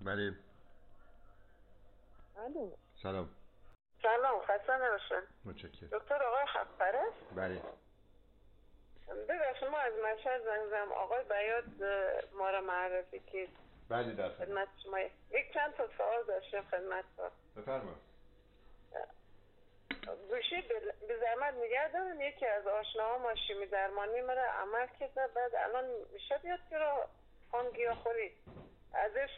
بله. الو. سلام. سلام خسته نباشن متشکرم. دکتر آقای حقپرست بله. ببخشید ما از مشهد زنگ زدم آقای بیاد ما را معرفی که بله در خدمت. شما. یک چند تا سوال داشتیم خدمت رو بفرمایید. گوشی به- زحمت نگه دارن یکی از آشناها ما شیمی درمانی مرا عمل کرده بعد الان میشه بیاد که را خان گیاخوری ازش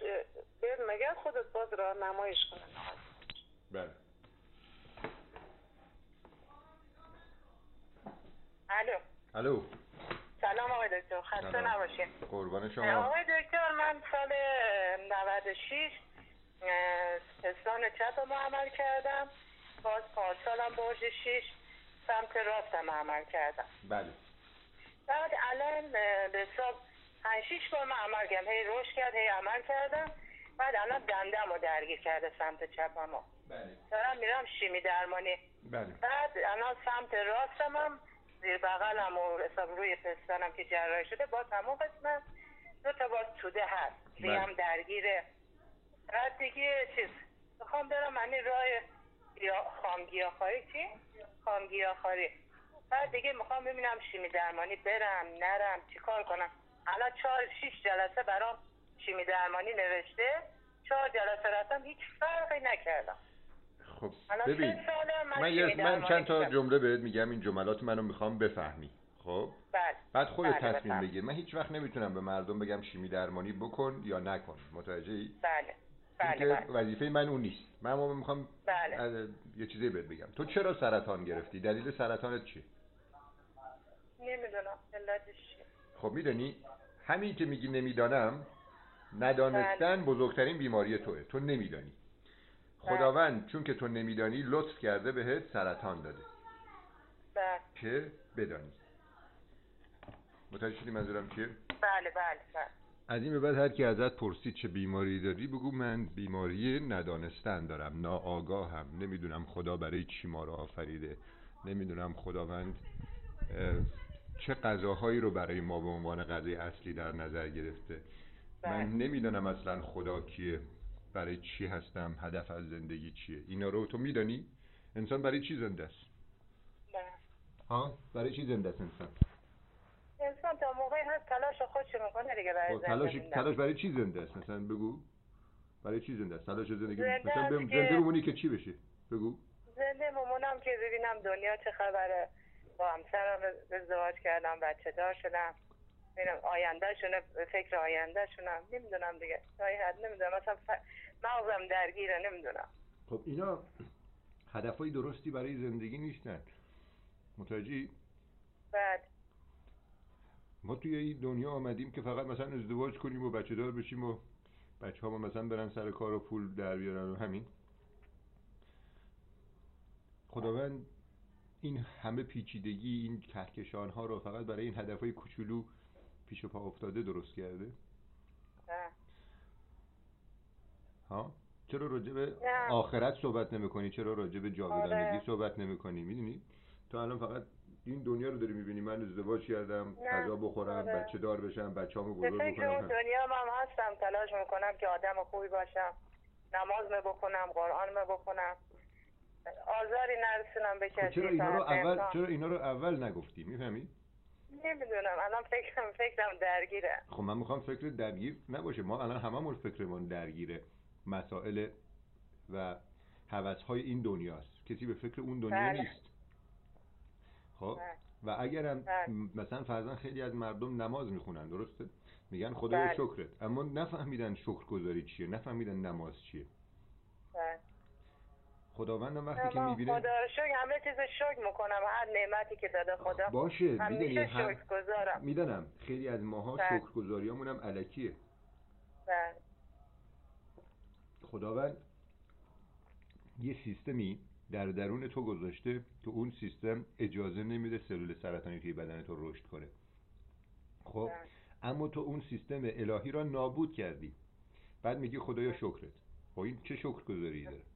بیاد مگر خودت باز را نمایش کنن بله. الو. الو. سلام آقای دکتر خسته. نباشین. قربان شما. آقای دکتر من سال 96 اه، پستان چپم عمل کردم. باز پارسالم برج 6 سمت راستم عمل کردم. بله. بعد الان به حساب 5 6 بار من عمل کردم. هی رشد کرد هی عمل کردم. بعد الان دندم رو درگیر کرده سمت چپم رو بله. دارم میرم شیمی درمانی. بله. بعد الان سمت راستم هم زیر بغلم و حساب روی پستانم که جراحی شده با تمام قسمت دو تا باز توده هست. بله. ریم درگیره. بعد دیگه چیز می‌خوام برم من راه یا خامگیاخواری چی؟ خامگیاخواری بعد دیگه می‌خوام ببینم شیمی درمانی برم نرم چیکار کنم؟ الان چهار شیش جلسه برام شیمی درمانی نوشته. چهار جلسه رفتم هیچ فرقی نکردم. خب ببین من من, یه- من چند تا. جمله بهت میگم این جملات منو می‌خوام بفهمی. خب؟ بله. بعد خودت بله، تصمیم. بگیر. من هیچ وقت نمی‌تونم به مردم بگم شیمی درمانی بکن یا نکن. متوجهی؟ بله. بله بله. وظیفه من اون نیست. من اما می‌خوام بله. یه چیزی بهت بگم. تو چرا سرطان گرفتی؟ دلیل سرطانت چیه نمی‌دونم. علتش. خب می‌دونی همین که میگی نمی‌دانم ندانستن بزرگترین بیماری توه. تو نمیدانی. بله. خداوند چون که تو نمیدانی لطف کرده بهت سرطان داده. بله. که بدانی. متوجه شدی منظورم چیه؟ بله بله بله. از این به بعد هر کی ازت پرسید چه بیماری داری بگو من بیماری ندانستن دارم. ناآگاهم. نمی‌دونم خدا برای چی ما رو آفریده. نمی‌دونم خداوند چه غذاهایی رو برای ما به عنوان غذای اصلی در نظر گرفته؟ بله. من نمی‌دونم اصلا خدا کیه برای چی هستم هدف از زندگی چیه. اینا رو تو میدانی؟ انسان برای چی زنده است؟ بله. ها برای چی زنده است انسان؟ انسان تا موقعی هست تلاش خودشو می‌کنه دیگه برای خب تلاش زنده تلاش برای چی زنده است؟ مثلا بگو. برای چی زنده است؟ تلاش زندگی زنده مثلا بم- که- زنده بمونی که چی بشه؟ بگو. زنده ممونم که ببینم دنیا چه خبره. با همسرم ازدواج کردم بچه دار شدم ببینم آینده شونه فکر آینده شونم نمی‌دونم دیگه. حد نمی‌دونم. مثلا ف... مغزم درگیره نمی‌دونم. خب اینا هدفهای درستی برای زندگی نیستن. متوجهی؟ بعد. ما توی این دنیا آمدیم که فقط مثلا ازدواج کنیم و بچه دار بشیم و بچه ها مثلا برن سر کار و پول در بیارن و همین. خداوند این همه پیچیدگی این کهکشان ها رو فقط برای این هدف های کوچولو پیش پا افتاده درست کرده بعد. ها چرا راجع به نه. آخرت صحبت نمی چرا راجع به جاودانگی آره. صحبت نمی کنی می‌دونی تو الان فقط این دنیا رو داری می‌بینی من ازدواج کردم نه. غذا بخورم آره. بچه دار بشم بچه‌امو به بزرگ فکر اون بکنم دنیا هم هستم تلاش می‌کنم که آدم خوبی باشم نماز می بکنم قرآن می بکنم آزاری نرسونم به خب کسی چرا اینا رو اول. چرا اینا رو اول نگفتی می‌فهمی نمی‌دونم الان فکرم فکرم درگیره خب من می‌خوام فکر درگیر نباشه ما الان هممون فکرمون درگیره مسائل و های این دنیاست کسی به فکر اون دنیا بله. نیست خب بله. و اگرم بله. مثلا فرضاً خیلی از مردم نماز می‌خونن درسته میگن خدایا بله. شکرت اما نفهمیدن شکر گذاری چیه نفهمیدن نماز چیه بله. خداوندم وقتی که می‌بینه خدا رو شکر همه چیز شکر می‌کنم. هر نعمتی که داده خدا. باشه می‌دونی هم شکر گذارم می‌دانم خیلی از ماها بله. شکرگزاریامون هم علکیه. بله. خداوند یه سیستمی در درون تو گذاشته که اون سیستم اجازه نمیده سلول سرطانی توی بدن تو رشد کنه. خب بله. اما تو اون سیستم الهی را نابود کردی. بعد میگی خدایا شکرت. خب این چه شکرگزاری داره؟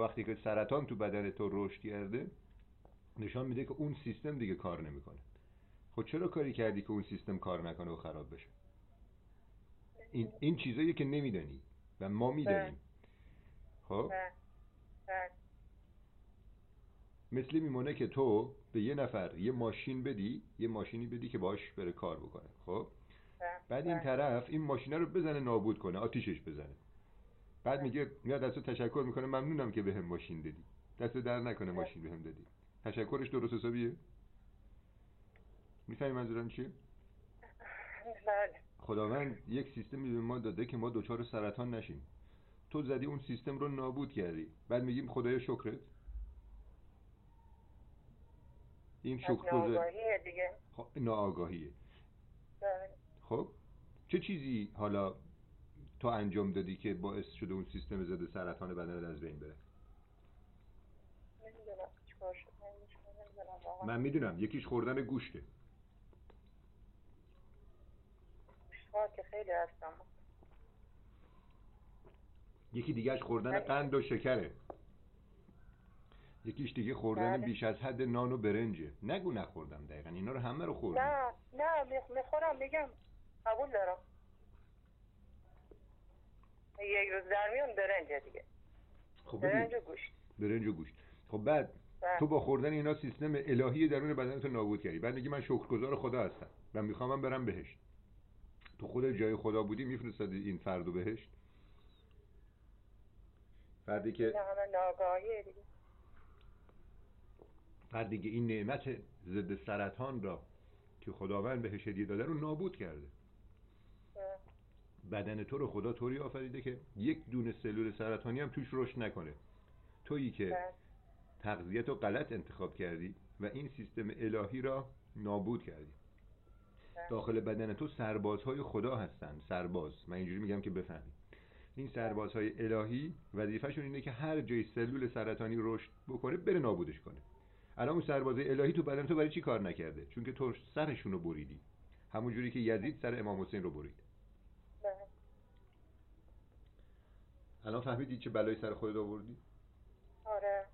وقتی که سرطان تو بدن تو رشد کرده نشان میده که اون سیستم دیگه کار نمی‌کنه. خب چرا کاری کردی که اون سیستم کار نکنه و خراب بشه؟ این, این چیزایی که نمیدانی و ما می‌دانیم. خب؟ بله. بله. مثل میمونه که تو به یه نفر یه ماشین بدی یه ماشینی بدی که باش بره کار بکنه. خب؟ بله. بعد این بله. طرف این ماشینه رو بزنه نابود کنه آتیشش بزنه. بعد میگه میاد دستو تشکر می‌کنه ممنونم که بهم ماشین دادی. دست در نکنه ماشین بهم دادی. تشکرش درست حسابیه؟ می‌فهمی منظورم چیه؟ بله. خداوند یک سیستمی به ما داده که ما دچار سرطان نشیم. تو زدی اون سیستم رو نابود کردی. بعد میگیم خدایا شکرت. این از شکرگزار ناآگاهیه دیگه. خب، ناآگاهیه. بله. خب چه چیزی حالا تو انجام دادی که باعث شده اون سیستم ضد سرطان بدنت از بین بره؟ نمی‌دونم چیکار شد؟ نمی‌دونم واقعا. من می‌دونم یکیش خوردن گوشته. که خیلی هستم. یکی دیگهش خوردن بله. قند و شکره. یکیش دیگه خوردن بله. بیش از حد نان و برنجه نگو نخوردم دقیقا اینا رو همه رو خوردی. نه نه می- می‌خورم میگم قبول دارم. یک روز در میون برنجه دیگه. خب برنج و گوشت. برنج و گوشت. خب بعد بله. تو با خوردن اینا سیستم الهی درون بدنت رو نابود کردی. بعد میگی من شکرگزار خدا هستم و می‌خوام برم بهشت. تو خود جای خدا بودی میفرستادی این فردو بهشت. فردی که فردی که این نعمت ضد سرطان را که خداوند بهش هدیه داده رو نابود کرده. بدن تو رو خدا طوری آفریده که یک دونه سلول سرطانی هم توش رشد نکنه. تویی که بله. تغذیت رو غلط انتخاب کردی و این سیستم الهی را نابود کردی. بله. داخل بدن تو سربازهای خدا هستن. سرباز. من اینجوری میگم که بفهمی. این سربازهای الهی وظیفهشون اینه که هر جای سلول سرطانی رشد بکنه بره نابودش کنه. الان اون سربازهای الهی تو بدن تو برای چی کار نکرده؟ چون که تو سرشون رو بریدی. همون جوری که یزید سر امام حسین رو برید بله. الان فهمیدی چه بلایی سر خودت آوردی؟ آره.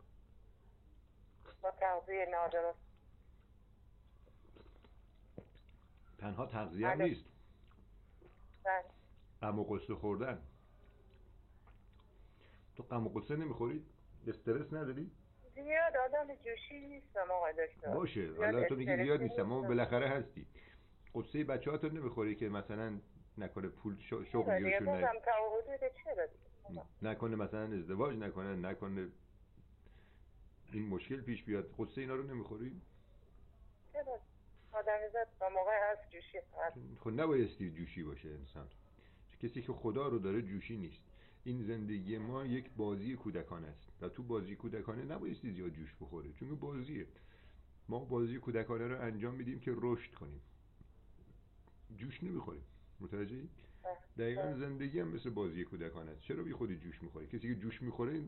با تغذیه نادرست. تنها تغذیه هم بله. نیست. بله. غم و قصه خوردن. تو غم و قصه نمی‌خوری؟ استرس نداری؟ زیاد آدم جوشی نیستم آقای دکتر. باشه حالا تو میگی زیاد نیستم اما. بالاخره هستی. قصه بچه ها تو نمی‌خوری که مثلا نکنه پول شغل گیرشون نه چرا نکنه مثلا ازدواج نکنه نکنه این مشکل پیش بیاد. قصه اینا رو نمی‌خوری؟ چرا آدم با موقع هست جوشی هست خب نبایستی جوشی باشه انسان. کسی که خدا رو داره جوشی نیست. این زندگی ما یک بازی کودکانه است. و تو بازی کودکانه نبایستی زیاد جوش بخوره چون بازیه. ما بازی کودکانه رو انجام میدیم که رشد کنیم. جوش نمی‌خوریم. متوجهی؟ دقیقا زندگی هم مثل بازی کودکانه. است چرا بی خودی جوش می‌خوری؟ کسی که جوش می‌خوره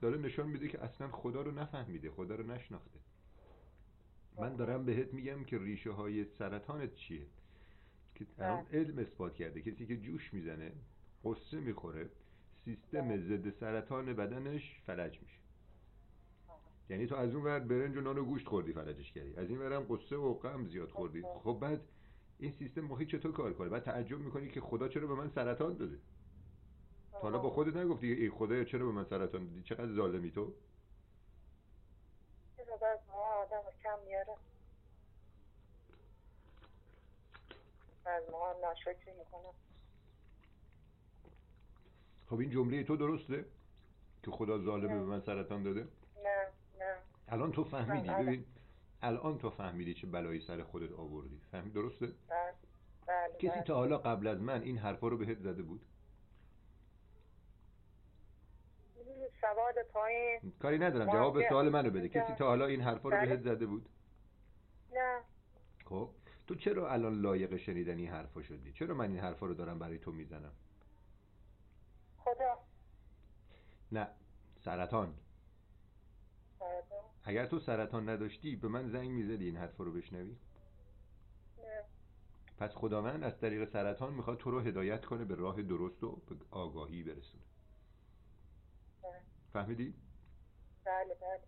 داره نشان میده که اصلا خدا رو نفهمیده خدا رو نشناخته. من دارم بهت میگم که ریشه های سرطانت چیه؟ که الان علم اثبات کرده. کسی که جوش می‌زنه قصه می‌خوره سیستم ضد سرطان بدنش فلج میشه. یعنی تو از اون ور برنج و نان و گوشت خوردی فلجش کردی. از این ورم قصه و غم زیاد خوردی. خب بعد این سیستم مخی چطور کار کنه؟ بعد تعجب می‌کنی که خدا چرا به من سرطان داده؟ تا حالا با خودت نگفتی ای خدایا چرا به من سرطان دادی؟ چقدر ظالمی تو؟ آدم کم میاره؟ موقع ناشکری می‌کنم خب این جمله تو درسته که خدا ظالمه به من سرطان داده؟ نه نه. الان تو فهمیدی. ببین الان تو فهمیدی چه بلایی سر خودت آوردی. فهمید درسته؟ بله بله کسی بله. تا حالا قبل از من این حرفا رو بهت زده بود؟ سواد پایین. کاری ندارم جواب سوال منو بده. کسی تا حالا این حرفا رو بله. بهت زده بود؟ نه. خب تو چرا الان لایق شنیدن این حرفا شدی؟ چرا من این حرفا رو دارم برای تو می‌زنم؟ خدا. نه سرطان. اگر تو سرطان نداشتی به من زنگ می‌زدی این حرفا رو بشنوی؟ نه. پس خداوند از طریق سرطان می‌خواد تو رو هدایت کنه به راه درست و به آگاهی برسونه. بله. فهمیدی؟ بله بله.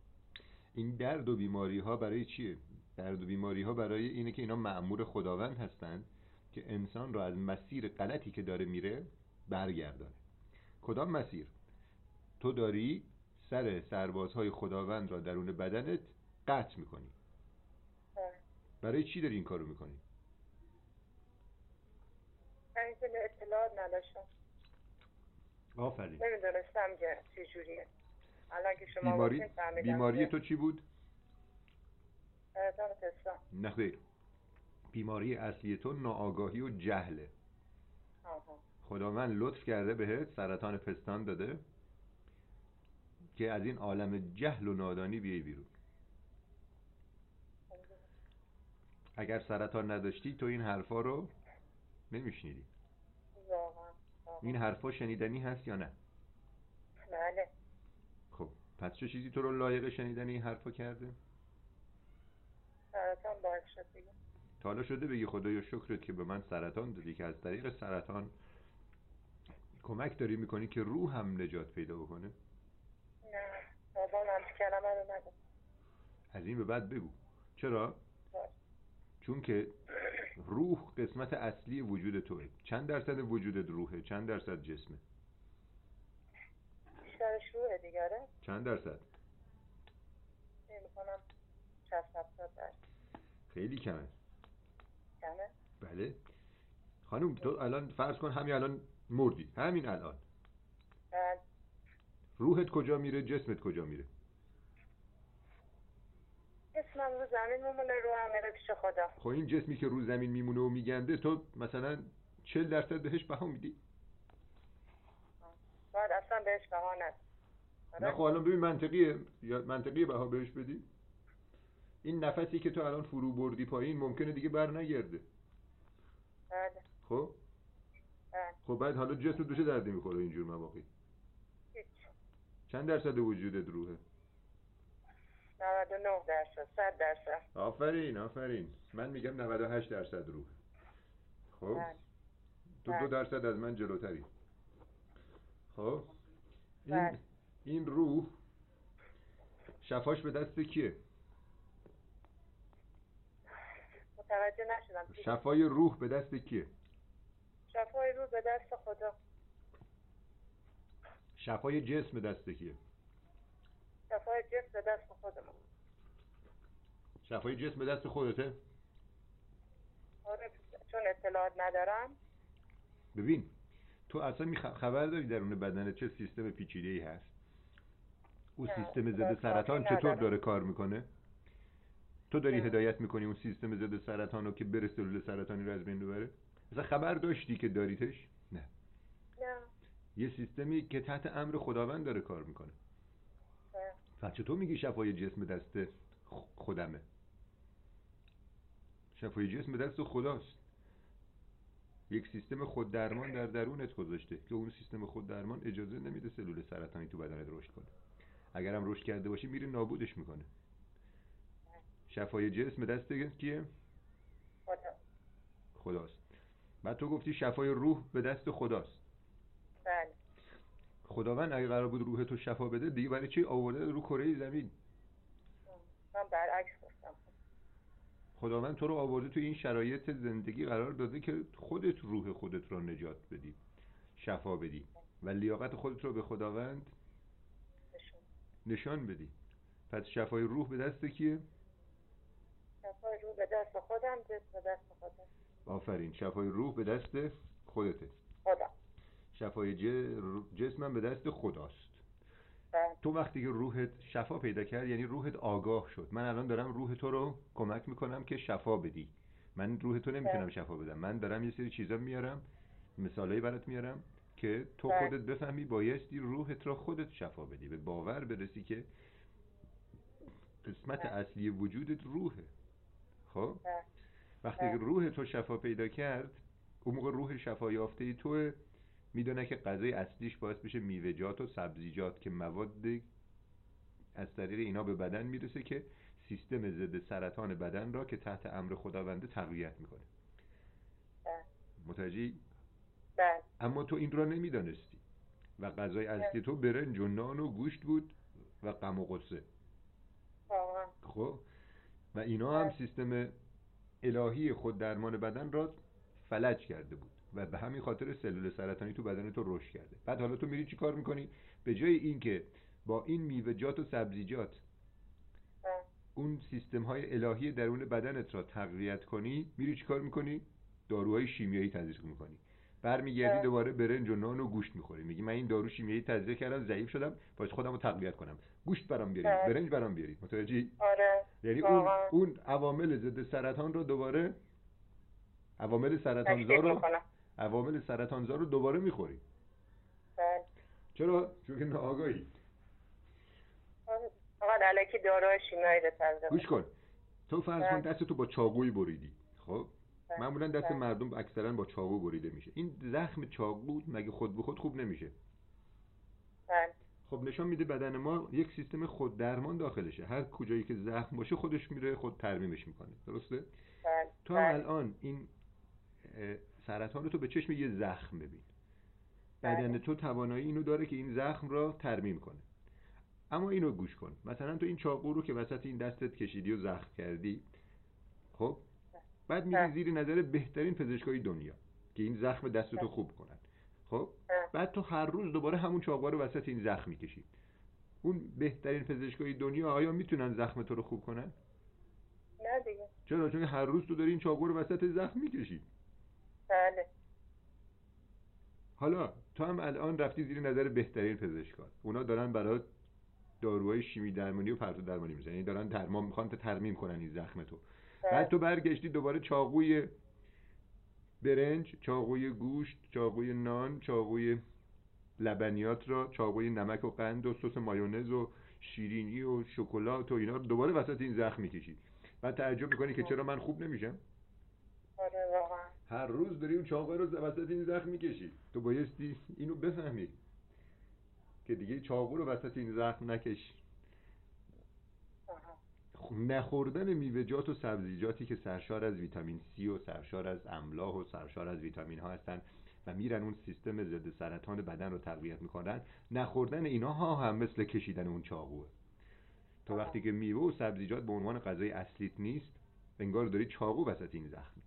این درد و بیماری ها برای چیه؟ درد و بیماری ها برای اینه که اینا معمور خداوند هستند که انسان را از مسیر غلطی که داره میره برگردانه. کدام مسیر؟ تو داری سر سربازهای خداوند را درون بدنت قطع می‌کنی. بله. برای چی داری این کارو می‌کنی؟ اینکه اطلاعات نداشتم. آفرین. نمی‌دونستم که چجوریه الان که شما بیماری بیماری تو چی بود؟ نه خیر. بیماری اصلی تو ناآگاهی و جهله. آها. خداوند لطف کرده بهت سرطان پستان داده. که از این عالم جهل و نادانی بیای بیرون. اگر سرطان نداشتی تو این حرفا رو نمیشنیدی. این حرفا شنیدنی هست یا نه؟ بله. خب پس چه چیزی تو رو لایق شنیدن این حرفا کرده؟ سرطان باعث شد دیگه. تا حالا شده بگی خدایا شکرت که به من سرطان دادی که از طریق سرطان کمک داری می‌کنی که روحم نجات پیدا بکنه؟ کلمه رو نگم از این به بعد بگو. چرا. چون که روح قسمت اصلی وجود توه. چند درصد وجودت روحه؟ چند درصد جسمه؟ بیشترش روه دیگره چند درصد؟ می‌کنم خیلی کمه. کمه؟ بله. خانم تو الان فرض کن همین الان مردی. همین الان. بعد روحت کجا میره؟ جسمت کجا میره؟ اسمم رو زمین میمونه رو هم میره پیش خدا. خب این جسمی که رو زمین میمونه و میگنده تو مثلا 40 درصد بهش بها میدی؟ بعد اصلا بهش بها ند نه خب الان ببین منطقیه. یا منطقیه بها بهش بدی. این نفسی که تو الان فرو بردی پایین ممکنه دیگه بر نگرده. بله. خب؟ بله. خب بعد حالا جسمت به چه دردی می‌خوره اینجور مواقع؟ چند درصد وجودت روحه؟ 99 درصد 100 درصد. آفرین آفرین. من میگم 98 درصد روح خب؟ بله. تو دو بله. درصد از من جلوتری. خب؟ این بله. این روح شفاش به دست کیه؟ متوجه نشدم؟ شفای روح به دست کیه؟ شفای رو به دست خدا. شفای جسم به دست کیه؟ شفای جسم به دست خودمون. شفای جسم به دست خودته؟ آره چون اطلاعات ندارم. ببین تو اصلا می خبر داری درون بدن چه سیستم پیچیده ای هست؟ اون سیستم ضد اطلاعات سرطان چطور ندارم. داره کار می‌کنه؟ تو داری نه. هدایت می‌کنی اون سیستم ضد سرطان رو که بره سلول سرطانی رو از بین ببره؟ اصلا خبر داشتی که داریتش؟ نه. نه. یه سیستمی که تحت امر خداوند داره کار می‌کنه. نه. پس چطور میگی شفای جسم دست خودمه؟ شفای جسم دست خداست. یک سیستم خود درمان در درونت گذاشته که اون سیستم خود درمان اجازه نمیده سلول سرطانی تو بدنت رشد کنه. اگرم رشد کرده باشی میره نابودش می‌کنه. شفای جسم دست کیه؟ خدا. خداست. بعد تو گفتی شفای روح به دست خداست. بله. خداوند اگه قرار بود روح تو شفا بده دیگه برای چی آورده رو کره زمین؟ من برعکس گفتم. خداوند تو رو آورده تو این شرایط زندگی قرار داده که خودت روح خودت رو نجات بدی شفا بدی. و لیاقت خودت رو به خداوند نشان بدی. پس شفای روح به دست کیه؟ شفای رو به دست خودم جسم به دست خودم. آفرین. شفای روح به دست خودته. خدا. شفای جسمم به دست خداست بله تو وقتی که روحت شفا پیدا کرد یعنی روحت آگاه شد من الان دارم روح تو رو کمک می‌کنم که شفا بدی من روح تو نمی‌تونم بله. شفا بدم من دارم یه سری چیزا میارم مثالایی برات میارم که تو بله. خودت بفهمی بایستی روحت را خودت شفا بدی به باور برسی که قسمت. اصلی وجودت روحه خب. وقتی که. روح تو شفا پیدا کرد اون موقع روح شفا یافته ای تو می‌دونه که غذای اصلیش باعث بشه میوه‌جات و سبزیجات که مواد از طریق اینا به بدن می‌رسه که سیستم ضد سرطان بدن را که تحت امر خداونده تقویت می‌کنه. بله. متوجهی؟ بله. اما تو این را نمی‌دانستی و غذای اصلی تو برنج و نان و گوشت بود و غم و واقعا. خب؟ و اینا هم سیستم الهی خود درمان بدن را فلج کرده بود. و به همین خاطر سلول سرطانی تو بدن تو رشد کرده. بعد حالا تو میری چی کار می‌کنی؟ به جای اینکه با این میوه‌جات و سبزیجات اون سیستم های الهی درون بدنت را تقویت کنی میری چی کار می‌کنی؟ داروهای شیمیایی تزریق می‌کنی. برمیگردی دوباره برنج و نان و گوشت می‌خوری. میگی من این دارو شیمیایی تزریق کردم ضعیف شدم باید خودم رو تقویت کنم. گوشت برام بیارید برنج برام بیارید متوجهی؟ آره. یعنی اون اون عوامل ضد سرطان رو دوباره عوامل سرطانزا رو عوامل سرطانزا رو دوباره می‌خوری بله. چرا چون که ناآگاهی. فقط علکی داروهای شیمیایی گوش کن تو فرض کن بله. دست تو با چاقویی بریدی خب بله. معمولا دست بله. مردم اکثرا با چاقو بریده میشه این زخم چاقو مگه خود به خود خوب نمیشه بله. خب نشان میده بدن ما یک سیستم خود درمان داخلشه هر کجایی که زخم باشه خودش میره خود ترمیمش می‌کنه درسته بله. تو هم. الان این سرطان تو به چشم یه زخم ببین. بله. بدن تو توانایی اینو داره که این زخم را ترمیم کنه. اما اینو گوش کن. مثلا تو این چاقو رو که وسط این دستت کشیدی و زخم کردی خب؟ بعد میری بله. زیر نظر بهترین پزشکای دنیا که این زخم دستتو خوب کنن. خب؟ بله. بعد تو هر روز دوباره همون چاقو رو وسط این زخم می‌کشی. اون بهترین پزشکای دنیا آیا می‌تونن زخم تو رو خوب کنن؟ نه دیگه. چرا؟ چون هر روز تو داری این چاقو رو وسط زخم می‌کشی. بله. حالا تو هم الان رفتی زیر نظر بهترین پزشکان. اونا دارن برای داروهای شیمی درمانی و پرتو درمانی می‌زنن. یعنی دارن درمان می‌خوان تا ترمیم کنن این زخم تو. بله. بعد تو برگشتی دوباره چاقوی برنج چاقوی گوشت چاقوی نان چاقوی لبنیات را چاقوی نمک و قند و سس مایونز و شیرینی و شکلات و اینا رو دوباره وسط این زخم می‌کشی. بعد تعجب می‌کنی که چرا من خوب نمیشم؟ آره واقعا. هر روز داری اون چاقو رو وسط این زخم می‌کشی تو بایستی اینو بفهمی که دیگه چاقو رو وسط این زخم نکش. خب، نخوردن میوه‌جات و سبزیجاتی که سرشار از ویتامین C و سرشار از املاح و سرشار از ویتامین ها هستن و میرن اون سیستم ضد سرطان بدن رو تقویت می‌کنن نخوردن اینها هم مثل کشیدن اون چاقوه تو وقتی که میوه و سبزیجات به عنوان غذای اصلیت نیست انگار داری چاقو وسط این زخم.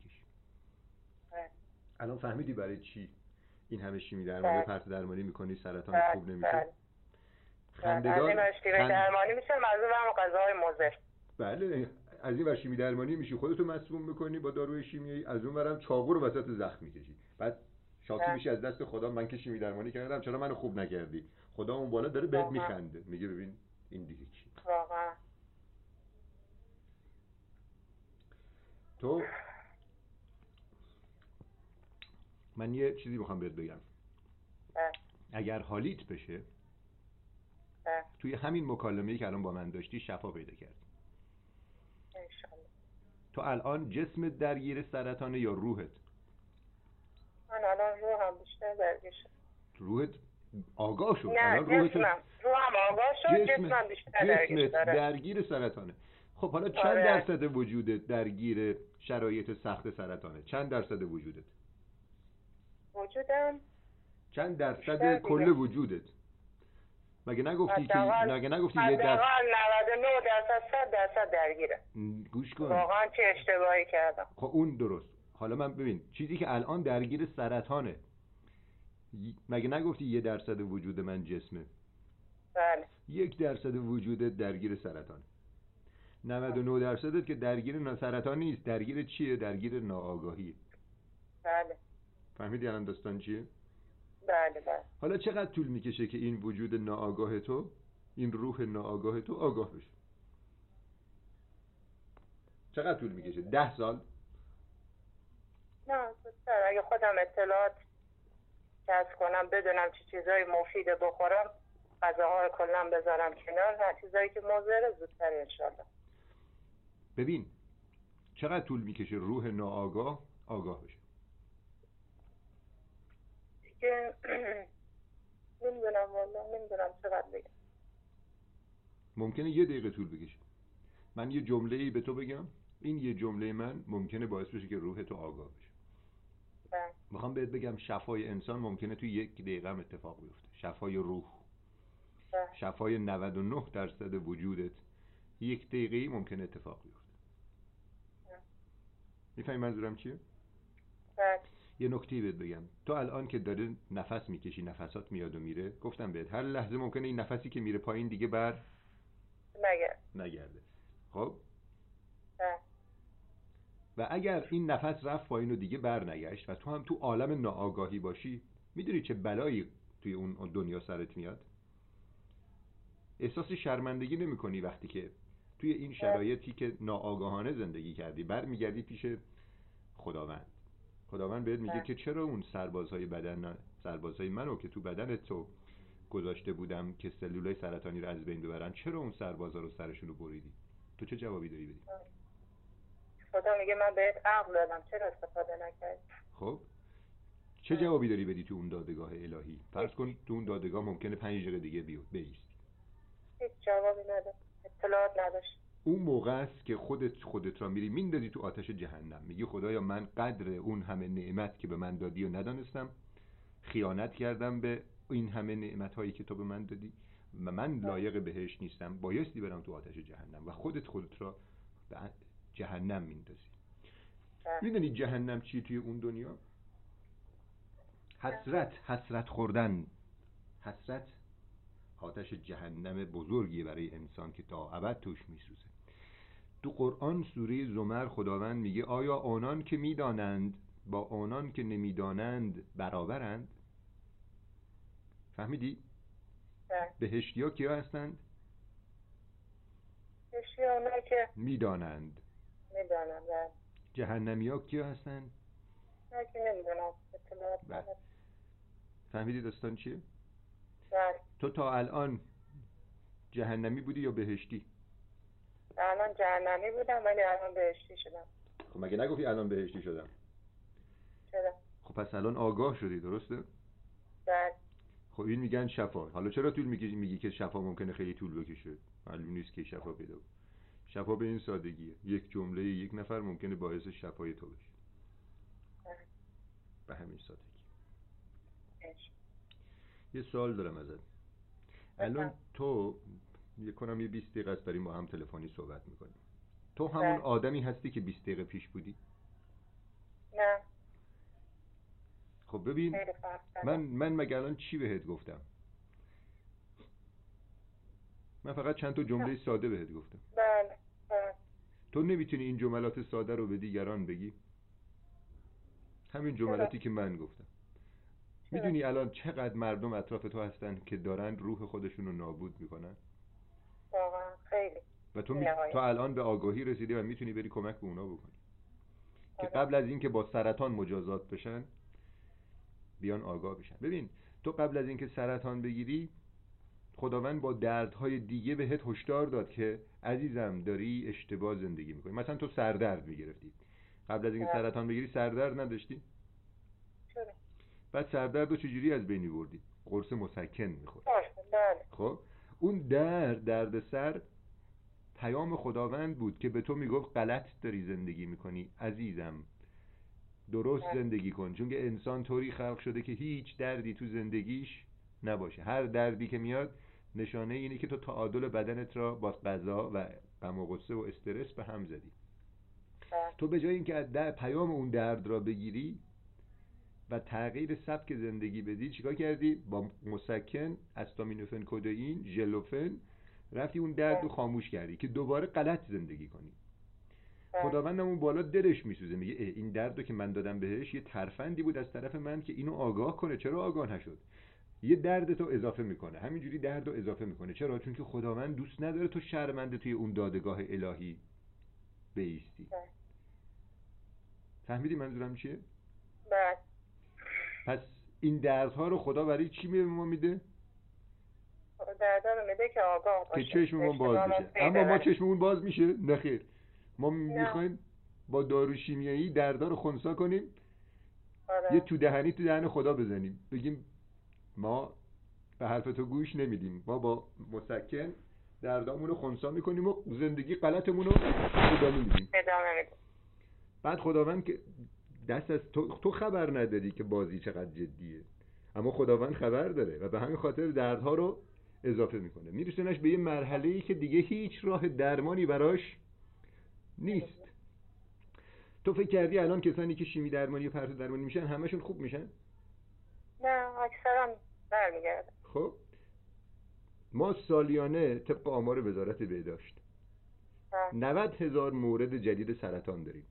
الان فهمیدی برای چی این همه شیمی درمانی بله. پرت درمانی می‌کنی سرطان بله. خوب نمیشه بله. اشتیبه خند- درمانی غذاهای مضر بله از این ور شیمی درمانی میشی خودتو مسموم می‌کنی با داروی شیمیایی از اون ورم چاقو رو وسط زخم می‌کشی بعد شاکی. میشی از دست خدا من که شیمی درمانی کردم چرا منو خوب نکردی خدا اون بالا داره بهت. میخنده میگه ببین این دیگه چی واقعا تو من یه چیزی می‌خوام بهت بگم. اگر حالیت بشه. توی همین مکالمه که الان با من داشتی شفا پیدا کردی انشالله. تو الان جسم درگیر سرطانه یا روحت؟ من الان هم بیشتر درگیر روحت آگاه شد. نه الان روحت جسمم. رو هم آگاه شد جسمم بیشتر درگیر جسمت آره. درگیر سرطانه. خب حالا چند آره. درصد وجودت درگیر شرایط سخت سرطانه؟ چند درصد وجودت؟ وجودم چند درصد. کل وجودت؟ مگه نگفتی که مگه نگفتی یه درصد حداقل 99 درصد 100 درصد درگیره. گوش کن. واقعا چه اشتباهی کردم. خب اون درست. حالا من ببین چیزی که الان درگیر سرطانه. مگه نگفتی یه درصد وجود من جسمه؟ بله. یک درصد وجودت درگیر سرطانه 99 درصدت که درگیر سرطان نیست. درگیر چیه؟ درگیر ناآگاهی. بله. فهمیدی الان داستان چیه؟ بله بله. حالا چقدر طول می‌کشه که این وجود ناآگاه تو این روح ناآگاه تو آگاه بشه؟ چقدر طول می‌کشه؟ ده سال؟ نه زودتر اگه خودم اطلاعات کسب کنم بدونم چه چیزای مفید بخورم غذاها رو کلا بذارم کنار و چیزایی که مضره زودتر انشالله ببین چقدر طول می‌کشه روح ناآگاه آگاه بشه؟ دیگه نمی‌دونم والا نمی‌دونم چقدر بگم. ممکنه یه دقیقه طول بکشه. من یه جمله ای به تو بگم. این یه جمله من ممکنه باعث بشه که روح تو آگاه بشه. بله. می‌خوام بهت بگم شفای انسان ممکنه توی یک دقیقه هم اتفاق بیفته. شفای روح. بله. شفای 99 درصد وجودت یک دقیقه ممکنه اتفاق بیفته. می‌فهمی منظورم چیه؟ بله. یه نکته بهت بگم. تو الان که داره نفس می‌کشی نفسات میاد و میره گفتم بهت هر لحظه ممکنه این نفسی که میره پایین دیگه بر نگرد. نگرده. خب؟ بله. و اگر این نفس رفت پایین و دیگه بر نگشت و تو هم تو عالم ناآگاهی باشی می‌دونی چه بلایی توی اون دنیا سرت میاد؟ احساس شرمندگی نمی کنی وقتی که توی این شرایطی که ناآگاهانه زندگی کردی برمیگردی پیش خداوند. خداوند بهت میگه بله. که چرا اون سربازهای بدن سربازهای منو که تو بدن تو گذاشته بودم که سلولای سرطانی رو از بین ببرن چرا اون سربازا رو سرشون رو بریدی؟ تو چه جوابی داری بدی؟ خدا میگه من بهت عقل دادم چرا استفاده نکردی؟ خب چه جوابی داری بدی تو اون دادگاه الهی؟ فرض کن تو اون دادگاه ممکنه پنج دقیقه دیگه بیو بیستی هیچ جوابی نداد اطلاعات نداشت اون موقع است که خودت خودت را میری میندازی تو آتش جهنم. میگی خدایا من قدر اون همه نعمت که به من دادی و ندانستم خیانت کردم به این همه نعمت هایی که تو به من دادی و من لایق بهش نیستم. بایستی برم تو آتش جهنم و خودت خودت را به جهنم میندازی. بله. می‌دونی جهنم چیه توی اون دنیا؟ حسرت حسرت خوردن. حسرت آتش جهنم بزرگیه برای انسان که تا ابد توش میسوزه. تو قرآن سوره زمر خداوند میگه آیا آنان که می‌دانند با آنان که نمی‌دانند برابرند فهمیدی؟ بله. بهشتی ها کیا هستند؟ بهشتی اونایی که می‌دانند می‌دانم بله جهنمی ها کیا هستند؟ اونایی که اطلاعات بله. فهمیدی داستان چیه؟ بله تو تا الان جهنمی بودی یا بهشتی؟ الان جهنمی بودم ولی الان بهشتی شدم خب مگه نگفتی الان بهشتی شدم؟ چرا خب پس الان آگاه شدی درسته؟ بله خب این میگن شفا حالا چرا طول میگی میگی که شفا ممکنه خیلی طول بکشه معلوم نیست که شفا پیدا. شفا به این سادگیه یک جمله یک نفر ممکنه باعث شفای تو بشه بله. به همین سادگی اش. یه سوال دارم ازت الان تو یه کنم یه 20 دقیقه است داریم با هم تلفنی صحبت می‌کنیم. تو همون بله. آدمی هستی که 20 دقیقه پیش بودی؟ نه. خب ببین. من من مگه الان چی بهت گفتم؟ من فقط چند تا جمله ساده بهت گفتم. بله بله. تو نمی‌تونی این جملات ساده رو به دیگران بگی؟ همین جملاتی که من گفتم. می‌دونی الان چقدر مردم اطراف تو هستن که دارن روح خودشون رو نابود می‌کنن؟ خیلی. و تو, می... تو الان به آگاهی رسیدی و می‌تونی بری کمک به اونا بکنی. که آره. قبل از اینکه با سرطان مجازات بشن بیان آگاه بشن. ببین تو قبل از اینکه سرطان بگیری خداوند با دردهای دیگه بهت هشدار داد که عزیزم داری اشتباه زندگی می‌کنی. مثلا تو سردرد می‌گرفتی. قبل از اینکه بله. سرطان بگیری سردرد نداشتی؟ چرا؟ بعد سردرد رو چجوری از بین میبردی؟ قرص مسکن می‌خورد بله. خب؟ اون درد درد سر پیام خداوند بود که به تو می‌گفت غلط داری زندگی می‌کنی عزیزم درست بله. زندگی کن چون که انسان طوری خلق شده که هیچ دردی تو زندگیش نباشه هر دردی که میاد نشانه اینه که تو تعادل بدنت را با غذا و غم و غصه و استرس به هم زدی بله. تو به جای اینکه از در پیام اون درد را بگیری و تغییر سبک زندگی بدی چیکار کردی با مسکن استامینوفن کدئین ژلوفن رفتی اون درد رو خاموش کردی که دوباره غلط زندگی کنی. بله. خداوندم اون بالا دلش میسوزه میگه این درد رو که من دادم بهش یه ترفندی بود از طرف من که اینو آگاه کنه. چرا آگاه نشد؟ یه درد تو اضافه می‌کنه همینجوری درد رو اضافه می‌کنه. چرا؟ چون که خداوند دوست نداره تو شرمنده توی اون دادگاه الهی بیستی. بله. فهمیدی منظورم چیه؟ بله. پس این دردها رو خدا برای چی به ما میده؟ دردا رو میده که آگاه که باشه چشممون باز پی اما ما. چشممون باز میشه. نخیر ما می‌خوایم با دارو شیمیایی دردا رو خونسا کنیم. آره. یه تو دهنی تو دهن خدا بزنیم. بگیم ما به حرف تو گوش نمیدیم. ما با مسکن دردامون رو خونسا می‌کنیم و زندگی غلطمون رو ادامه میدیم. بعد خداوند که دست از تو, تو خبر نداری که بازی چقدر جدیه. اما خداوند خبر داره و به همین خاطر دردها رو اضافه می‌کنه. میرسونش به یه مرحله ای که دیگه هیچ راه درمانی براش نیست. تو فکر کردی الان کسانی که شیمی درمانی و پرتو درمانی میشن همشون خوب میشن؟ نه اکثرا برمیگرده. خب. ما سالیانه طبق آمار وزارت بهداشت بله. 90 هزار مورد جدید سرطان داریم.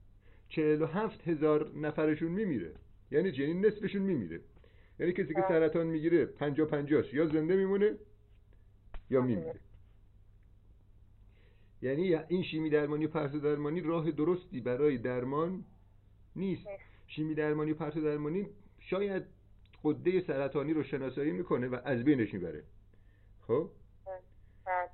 47 هزار نفرشون میمیره. یعنی؟ یعنی نصفشون میمیره. یعنی کسی که بله. سرطان می‌گیره 50 50 یا زنده میمونه یا بله. میمیره. یعنی این شیمی درمانی و پرتو درمانی راه درستی برای درمان نیست. شیمی درمانی و پرتو درمانی شاید قده سرطانی رو شناسایی می‌کنه و از بینش می‌بره. خب؟ بله.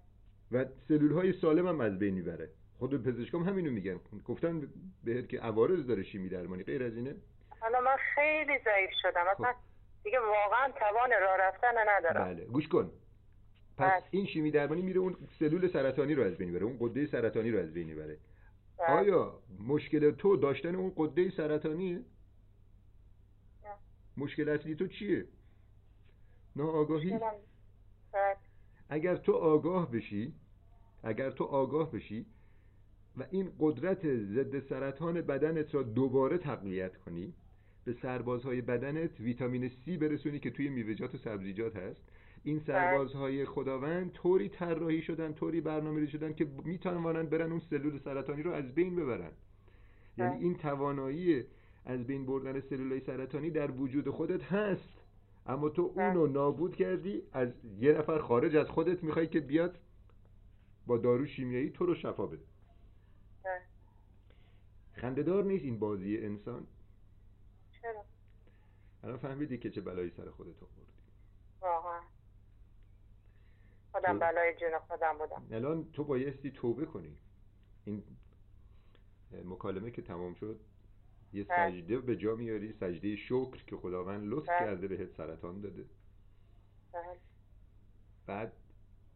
و سلول های سالم هم از بین می‌بره. خود پزشکام همینو میگن. گفتن بهت که عوارض داره شیمی درمانی غیر از اینه؟ حالا من خیلی ضعیف شدم. اصلا دیگه واقعا توان راه رفتن ندارم. بله. گوش کن. پس بله. این شیمی درمانی میره اون سلول سرطانی رو از بین می‌بره اون قده سرطانی رو از بین می‌بره بله. آیا مشکل تو داشتن اون قده سرطانیه نه. مشکل اصلی تو چیه ناآگاهی دلم- بله. اگر تو آگاه بشی اگر تو آگاه بشی و این قدرت ضد سرطان بدنت را دوباره تقویت کنی به سربازهای بدنت ویتامین C برسونی که توی میوه‌جات و سبزیجات هست این سربازهای خداوند طوری طراحی شدن طوری برنامه شدن که می‌توانند برن اون سلول سرطانی رو از بین ببرن. یعنی بله. این توانایی از بین بردن سلولای سرطانی در وجود خودت هست. اما تو بله. اونو نابود کردی از یه نفر خارج از خودت می‌خوای که بیاد با دارو شیمیایی تو رو شفا بده. بله. خندهدار نیست این بازی انسان؟ چرا؟ الان فهمیدی که چه بلایی سر خودت آوردی واقعا خودم تو- بلای جون خودم بودم الان تو بایستی توبه کنی این مکالمه که تمام شد یه بله. سجده به جا میاری سجده شکر که خداوند لطف بله. کرده بهت سرطان داده بله. بعد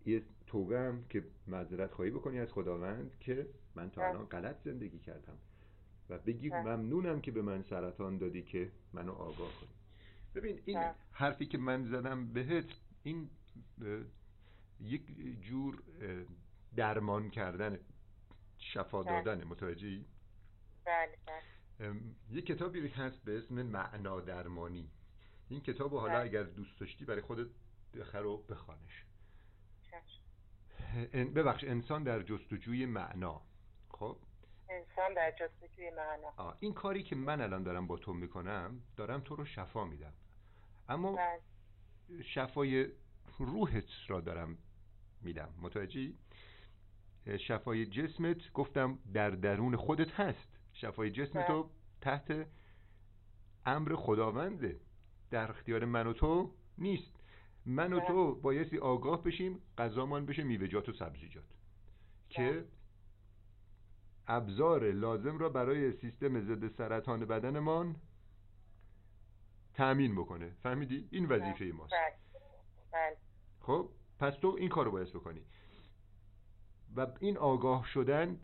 یه توبه هم که معذرت خواهی بکنی از خداوند که من تا. الان غلط زندگی کردم و بگی. ممنونم که به من سرطان دادی که منو آگاه کنی ببین این. حرفی که من زدم بهت این یک جور درمان کردن شفا بله. دادن متوجهی؟ بله بله. یه کتابی هست به اسم معنا درمانی. این کتاب حالا بله. اگر دوست داشتی برای خودت بخر و بخوانش. ببخش انسان در جستجوی معنا. خب؟ انسان در جستجوی معنا. آه، این کاری که من الان دارم با تو می‌کنم دارم تو رو شفا میدم. اما بله. شفای روحت را دارم میدم. متوجهی؟ شفای جسمت گفتم در درون خودت هست. شفای جسم تو تحت امر خداونده. در اختیار من و تو نیست. من و بله. تو بایستی آگاه بشیم غذامان بشه میوه‌جات و سبزیجات. که بله. ابزار لازم را برای سیستم ضد سرطان بدنمان تأمین بکنه. فهمیدی؟ این وظیفه ماست. بله. بله خب پس تو این کارو باید بکنی. و این آگاه شدن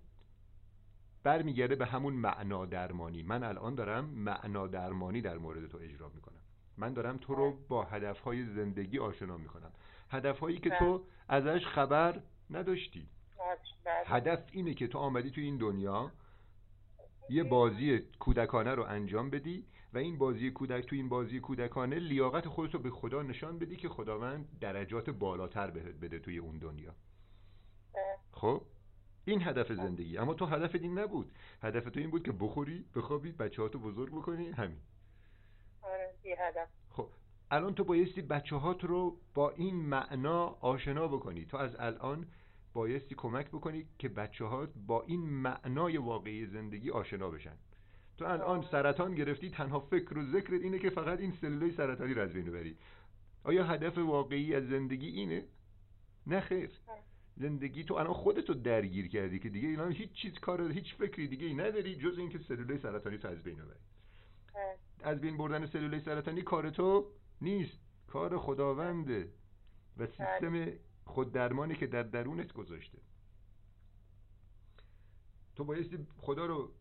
برمیگرده به همون معنا درمانی. من الان دارم معنا درمانی در مورد تو اجرا می‌کنم. من دارم تو رو با هدفهای زندگی آشنا می‌کنم. هدفهایی که تو ازش خبر نداشتی. بله. هدف اینه که تو آمدی توی این دنیا یه بازی کودکانه رو انجام بدی و این بازی کودک تو این بازی کودکانه لیاقت خودت رو به خدا نشان بدی که خداوند درجات بالاتر بهت بده توی اون دنیا. خب؟ این هدف زندگی. اما تو هدف این نبود. هدف تو این بود که بخوری بخوابی بچه هاتو بزرگ بکنی. همین. آره هدف. خب الان تو بایستی بچه هات رو با این معنا آشنا بکنی. تو از الان بایستی کمک بکنی که بچه هات با این معنای واقعی زندگی آشنا بشن. تو الان سرطان گرفتی تنها فکر و ذکرت اینه که فقط این سلولای سرطانی رو از بین ببری. آیا هدف واقعی از زندگی اینه؟ نه خیر. زندگی تو الان خودتو درگیر کردی که دیگه الان هیچ چیز کار هیچ فکری دیگه ای نداری جز اینکه سلولای سرطانی تو از بین ببری. از بین بردن سلولای سرطانی کار تو نیست. کار خداونده و سیستم خود درمانی که در درونت گذاشته. تو بایستی خدا رو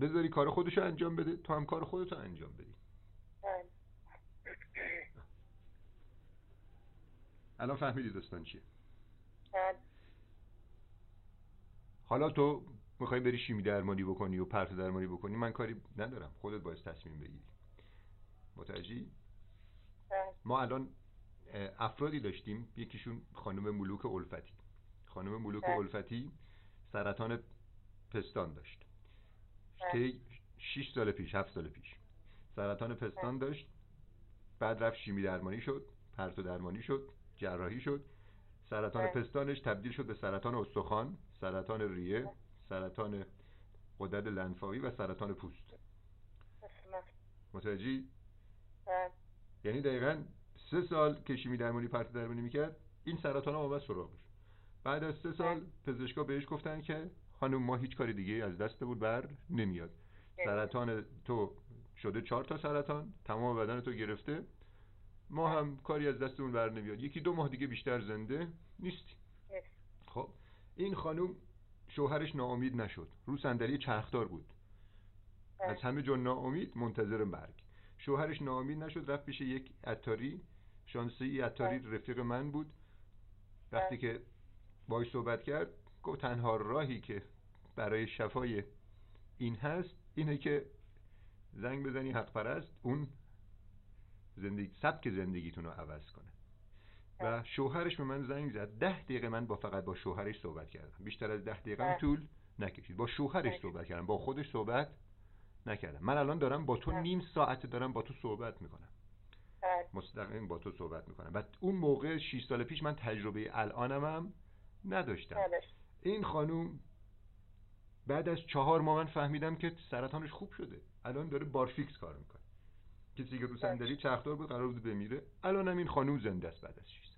بذاری کار خودشو انجام بده تو هم کار خودتو انجام بدی بله. الان فهمیدی داستان چیه بله. حالا تو می‌خوای بری شیمی درمانی بکنی و پرت درمانی بکنی من کاری ندارم خودت باید تصمیم بگیری متوجهی بله. ما الان افرادی داشتیم یکیشون خانم ملوک الفتی خانم ملوک. الفتی سرطان پستان داشت. که 6 سال پیش 7 سال پیش. سرطان پستان داشت. بعد رفت شیمی درمانی شد پرتو درمانی شد جراحی شد. سرطان بله. پستانش تبدیل شد به سرطان استخوان سرطان ریه سرطان غدد لنفاوی و سرطان پوست. متوجهی؟ بله. یعنی دقیقا سه سال که شیمی درمانی پرتو درمانی می‌کرد این سرطان ها آمد سراغش بعد از سه سال پزشکا بهش گفتن که خانم ما هیچ کاری دیگه از دستمون بر نمیاد. سرطان تو شده چهار تا سرطان تمام بدن تو گرفته. ما هم کاری از دستمون بر نمیاد. یکی دو ماه دیگه بیشتر زنده نیستی. نیست. خب این خانم شوهرش ناامید نشد. رو صندلی چرخدار بود. از همه جا ناامید منتظر مرگ. شوهرش ناامید نشد رفت پیش یک عطاری. شانسی عطاری رفیق من بود. وقتی که باش صحبت کرد گفت تنها راهی که برای شفای این هست اینه که زنگ بزنی حق پرست اون زندگی سبک زندگیتون رو عوض کنه. و شوهرش به من زنگ زد. ده دقیقه من با فقط با شوهرش صحبت کردم. بیشتر از ده دقیقه بله. طول نکشید. با شوهرش صحبت کردم. با خودش صحبت نکردم. من الان دارم با تو بله. نیم ساعت دارم با تو صحبت می‌کنم. بله. مستقیم با تو صحبت می‌کنم. و اون موقع 6 سال پیش من تجربه الانم هم نداشتم. بله. این خانوم بعد از چهار ماه من فهمیدم که سرطانش خوب شده الان داره بارفیکس کار می‌کنه کسی که رو صندلی چرخدار بود قرار بود بمیره الان هم این خانوم زنده است بعد از 6 سال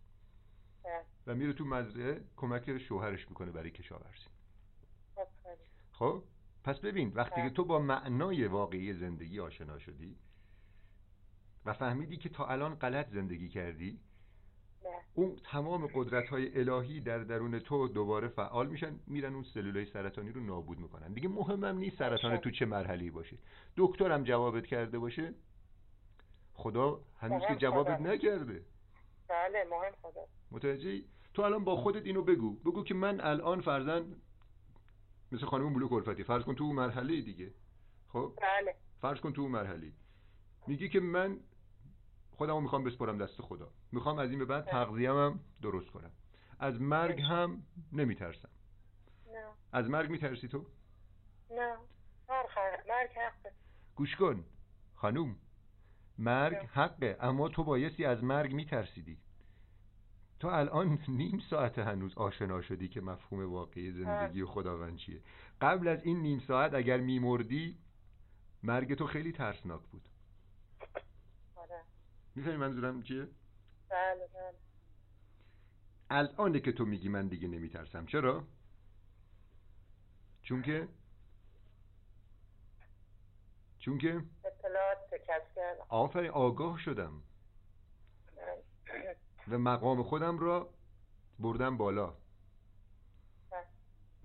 بله. و میره تو مزرعه کمک شوهرش می‌کنه برای کشاورزی آفرین. خب پس ببین وقتی بله. که تو با معنای واقعی زندگی آشنا شدی و فهمیدی که تا الان غلط زندگی کردی بله. اون تمام قدرت های الهی در درون تو دوباره فعال میشن میرن اون سلولای سرطانی رو نابود می‌کنن. دیگه مهمم نیست سرطان تو چه مرحله باشه. دکترم جوابت کرده باشه. خدا هنوز که جوابت. نکرده. بله مهم خدا. متوجهی؟ تو الان با خودت اینو بگو. بگو که من الان فرزن مثل خانم بلوک الفتی فرض کن تو اون مرحله دیگه. خب؟ بله. فرض کن تو اون مرحله میگی که من خودمو می‌خوام بسپرم دست خدا. می‌خوام از این به بعد تغذیه‌م هم درست کنم. از مرگ هم نمیترسم. نه. از مرگ میترسی تو؟ نه. مرگ مرگ حقه. گوش کن. خانوم. مرگ نه. حقه اما تو بایستی از مرگ میترسیدی. تو الان نیم ساعت هنوز آشنا شدی که مفهوم واقعی زندگی و خداوند چیه قبل از این نیم ساعت اگر میمردی مرگ تو خیلی ترسناک بود. می‌فهمی منظورم چیه؟ بله بله. الانه که تو میگی من دیگه نمیترسم چرا؟ چون که؟ چون که؟ اطلاعات کسب کردم. آفرین آگاه شدم. بله. و مقام خودم را بردم بالا. بله.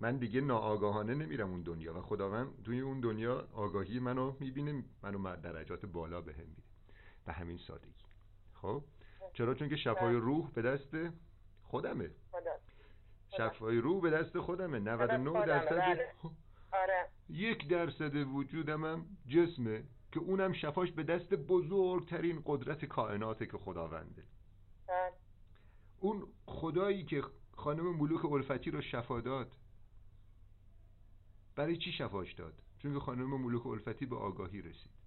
من دیگه ناآگاهانه نمیرم اون دنیا و خداوند توی اون دنیا آگاهی منو می‌بینه منو درجات بالا بهم میده. به همین سادگی. خب؟ چرا؟ چون که شفای روح به دست خودمه. شفای روح به دست خودمه. 99 خودمه، درصد بله. آره. یک درصد وجودم هم جسمه که اونم شفاش به دست بزرگترین قدرت کائناته که خداونده. بله. اون خدایی که خانم ملوک الفتی رو شفا داد برای چی شفاش داد؟ چون که خانم ملوک الفتی به آگاهی رسید.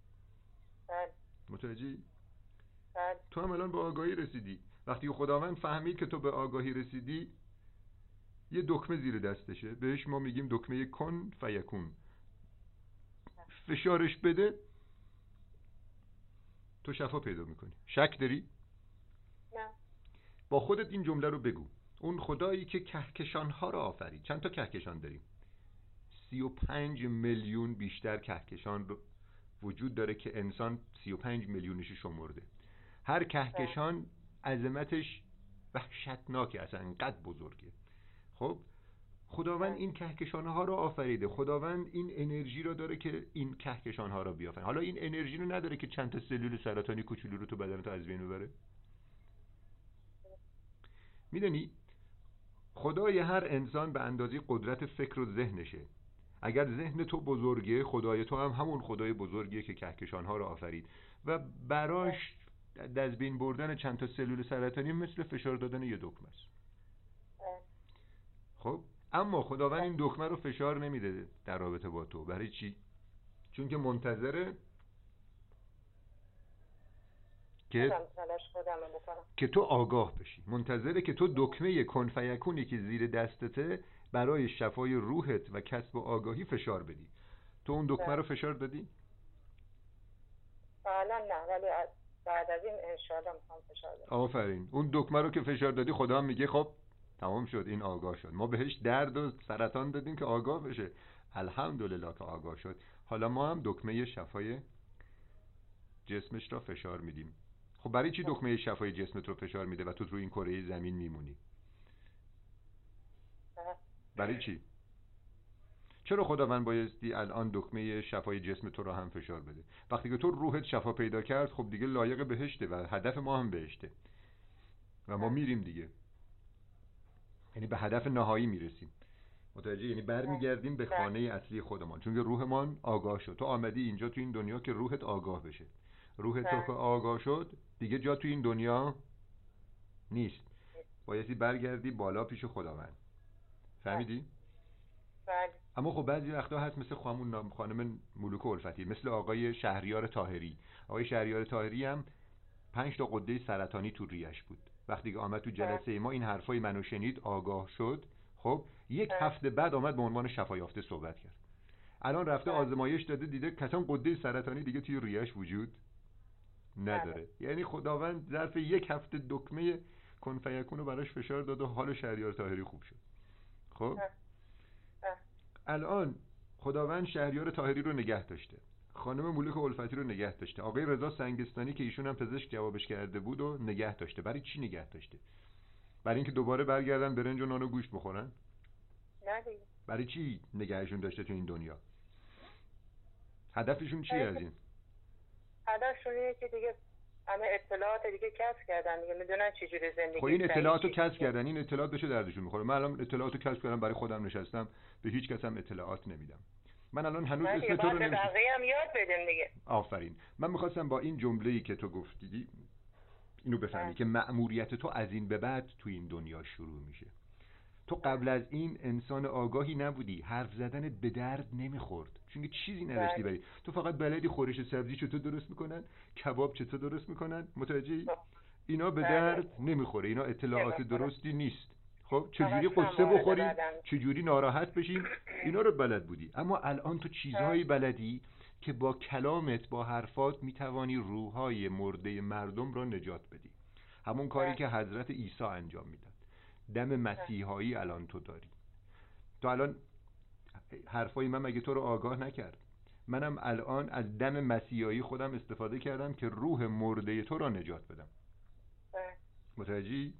متوجهی؟ بله. تو هم الان به آگاهی رسیدی. وقتی که خداوند فهمید که تو به آگاهی رسیدی یه دکمه زیر دستشه. بهش ما میگیم دکمه کن فیکون. فشارش بده تو شفا پیدا می‌کنی. شک داری؟ نه. با خودت این جمله رو بگو. اون خدایی که کهکشان ها رو آفرید. چند تا کهکشان داریم؟ سی و پنج میلیون بیشتر کهکشان رو وجود داره که انسان سی و پنج میلیونش شمرده. هر کهکشان عظمتش وحشتناکه اصلا انقدر بزرگه. خب خداوند این کهکشان ها رو آفریده. خداوند این انرژی رو داره که این کهکشان ها رو بیافرین. حالا این انرژی رو نداره که چند تا سلول سرطانی کوچولو رو تو بدن تو از بین ببره. می‌دونی؟ خدای هر انسان به اندازه قدرت فکر و ذهنشه. اگر ذهن تو بزرگه خدای تو هم همون خدای بزرگیه که کهکشانها رو آفرید. و براش از بین بردن چند تا سلول سرطانی مثل فشار دادن یه دکمه است. خب اما خداوند این دکمه رو فشار نمیده در رابطه با تو. برای چی؟ چون که منتظره که که تو آگاه بشی. منتظره که تو دکمه کنفیکونی که زیر دستته برای شفای روحت و کسب آگاهی فشار بدی. تو اون دکمه رو فشار دادی؟ نه ولی بعد از این انشاءالله می‌خوام فشار بدم. آفرین. اون دکمه رو که فشار دادی خدا هم میگه خب تمام شد این آگاه شد. ما بهش درد و سرطان دادیم که آگاه بشه. الحمدلله که آگاه شد. حالا ما هم دکمه شفای جسمش را فشار میدیم. خب برای چی دکمه شفای جسمت رو فشار میده و تو روی این کره زمین میمونی؟ برای چی؟ چرا خداوند بایستی الان دکمه شفای جسم تو رو هم فشار بده؟ وقتی که تو روحت شفا پیدا کرد خب دیگه لایق بهشته و هدف ما هم بهشته. و ما میریم دیگه. یعنی به هدف نهایی می‌رسیم. متوجه؟ یعنی برمیگردیم به خانه اصلی خودمان. چون که روحمان آگاه شد. تو آمدی اینجا تو این دنیا که روحت آگاه بشه. روحت تو که آگاه شد دیگه جا تو این دنیا نیست. بایستی برگردی بالا پیش خداوند. فهمیدی؟ بله. اما خب بعضی وقتا هست مثل خانم خانم ملوک الفتی مثل آقای شهریار تاهری آقای شهریار تاهری هم پنج تا قده سرطانی تو ریش بود. وقتی که آمد تو جلسه ما این حرفای منو شنید آگاه شد. خب یک هفته بعد آمد به عنوان شفا یافته صحبت کرد. الان رفته آزمایش داده دیده کسان قده سرطانی دیگه توی ریش وجود نداره. یعنی خداوند ظرف یک هفته دکمه کنفیکون رو براش فشار داد و حال شهریار تاهری خوب شد. خب؟ الان خداوند شهریار تاهری رو نگه داشته. خانم ملوک الفتی رو نگه داشته. آقای رضا سنگستانی که ایشون هم پزشک جوابش کرده بود و نگه داشته. برای چی نگه داشته؟ برای اینکه دوباره برگردن برنج و نان و گوشت بخورن؟ نه برای چی نگهشون داشته تو این دنیا؟ هدفشون چیه از این؟ هدفشون اینه که دیگه همه اطلاعات دیگه کسب کردن دیگه می‌دونن چجوری زندگی خب این اطلاعاتو کسب کردن این اطلاعات بشه دردشون می‌خوره. من الان اطلاعاتو کسب کردم برای خودم نشستم به هیچ کس هم اطلاعات نمیدم. من الان هنوز اسم تو رو نمی‌دونم هم یاد بدیم دیگه؟ آفرین. من می‌خواستم با این جمله ای که تو گفتی اینو بفهمی که مأموریت تو از این به بعد تو این دنیا شروع میشه. تو قبل از این انسان آگاهی نبودی. حرف زدنت به درد نمی‌خورد. چون چیزی نداشتی بری تو فقط بلدی خورش سبزی چطور درست می‌کنن کباب چطور درست می‌کنن. متوجهی؟ اینا به درد نمی‌خوره. اینا اطلاعات درستی نیست. خب؟ چجوری قصه بخوریم؟ چجوری ناراحت بشیم؟ اینا رو بلد بودی. اما الان تو چیزهایی بلدی که با کلامت با حرفات می‌توانی روحهای مرده مردم را نجات بدی. همون کاری که حضرت عیسی انجام می‌داد. دم مسیحایی الان تو داری. تو الان حرفای من مگه تو رو آگاه نکرد؟ منم الان از دم مسیحایی خودم استفاده کردم که روح مرده تو را نجات بدم. متوجهی؟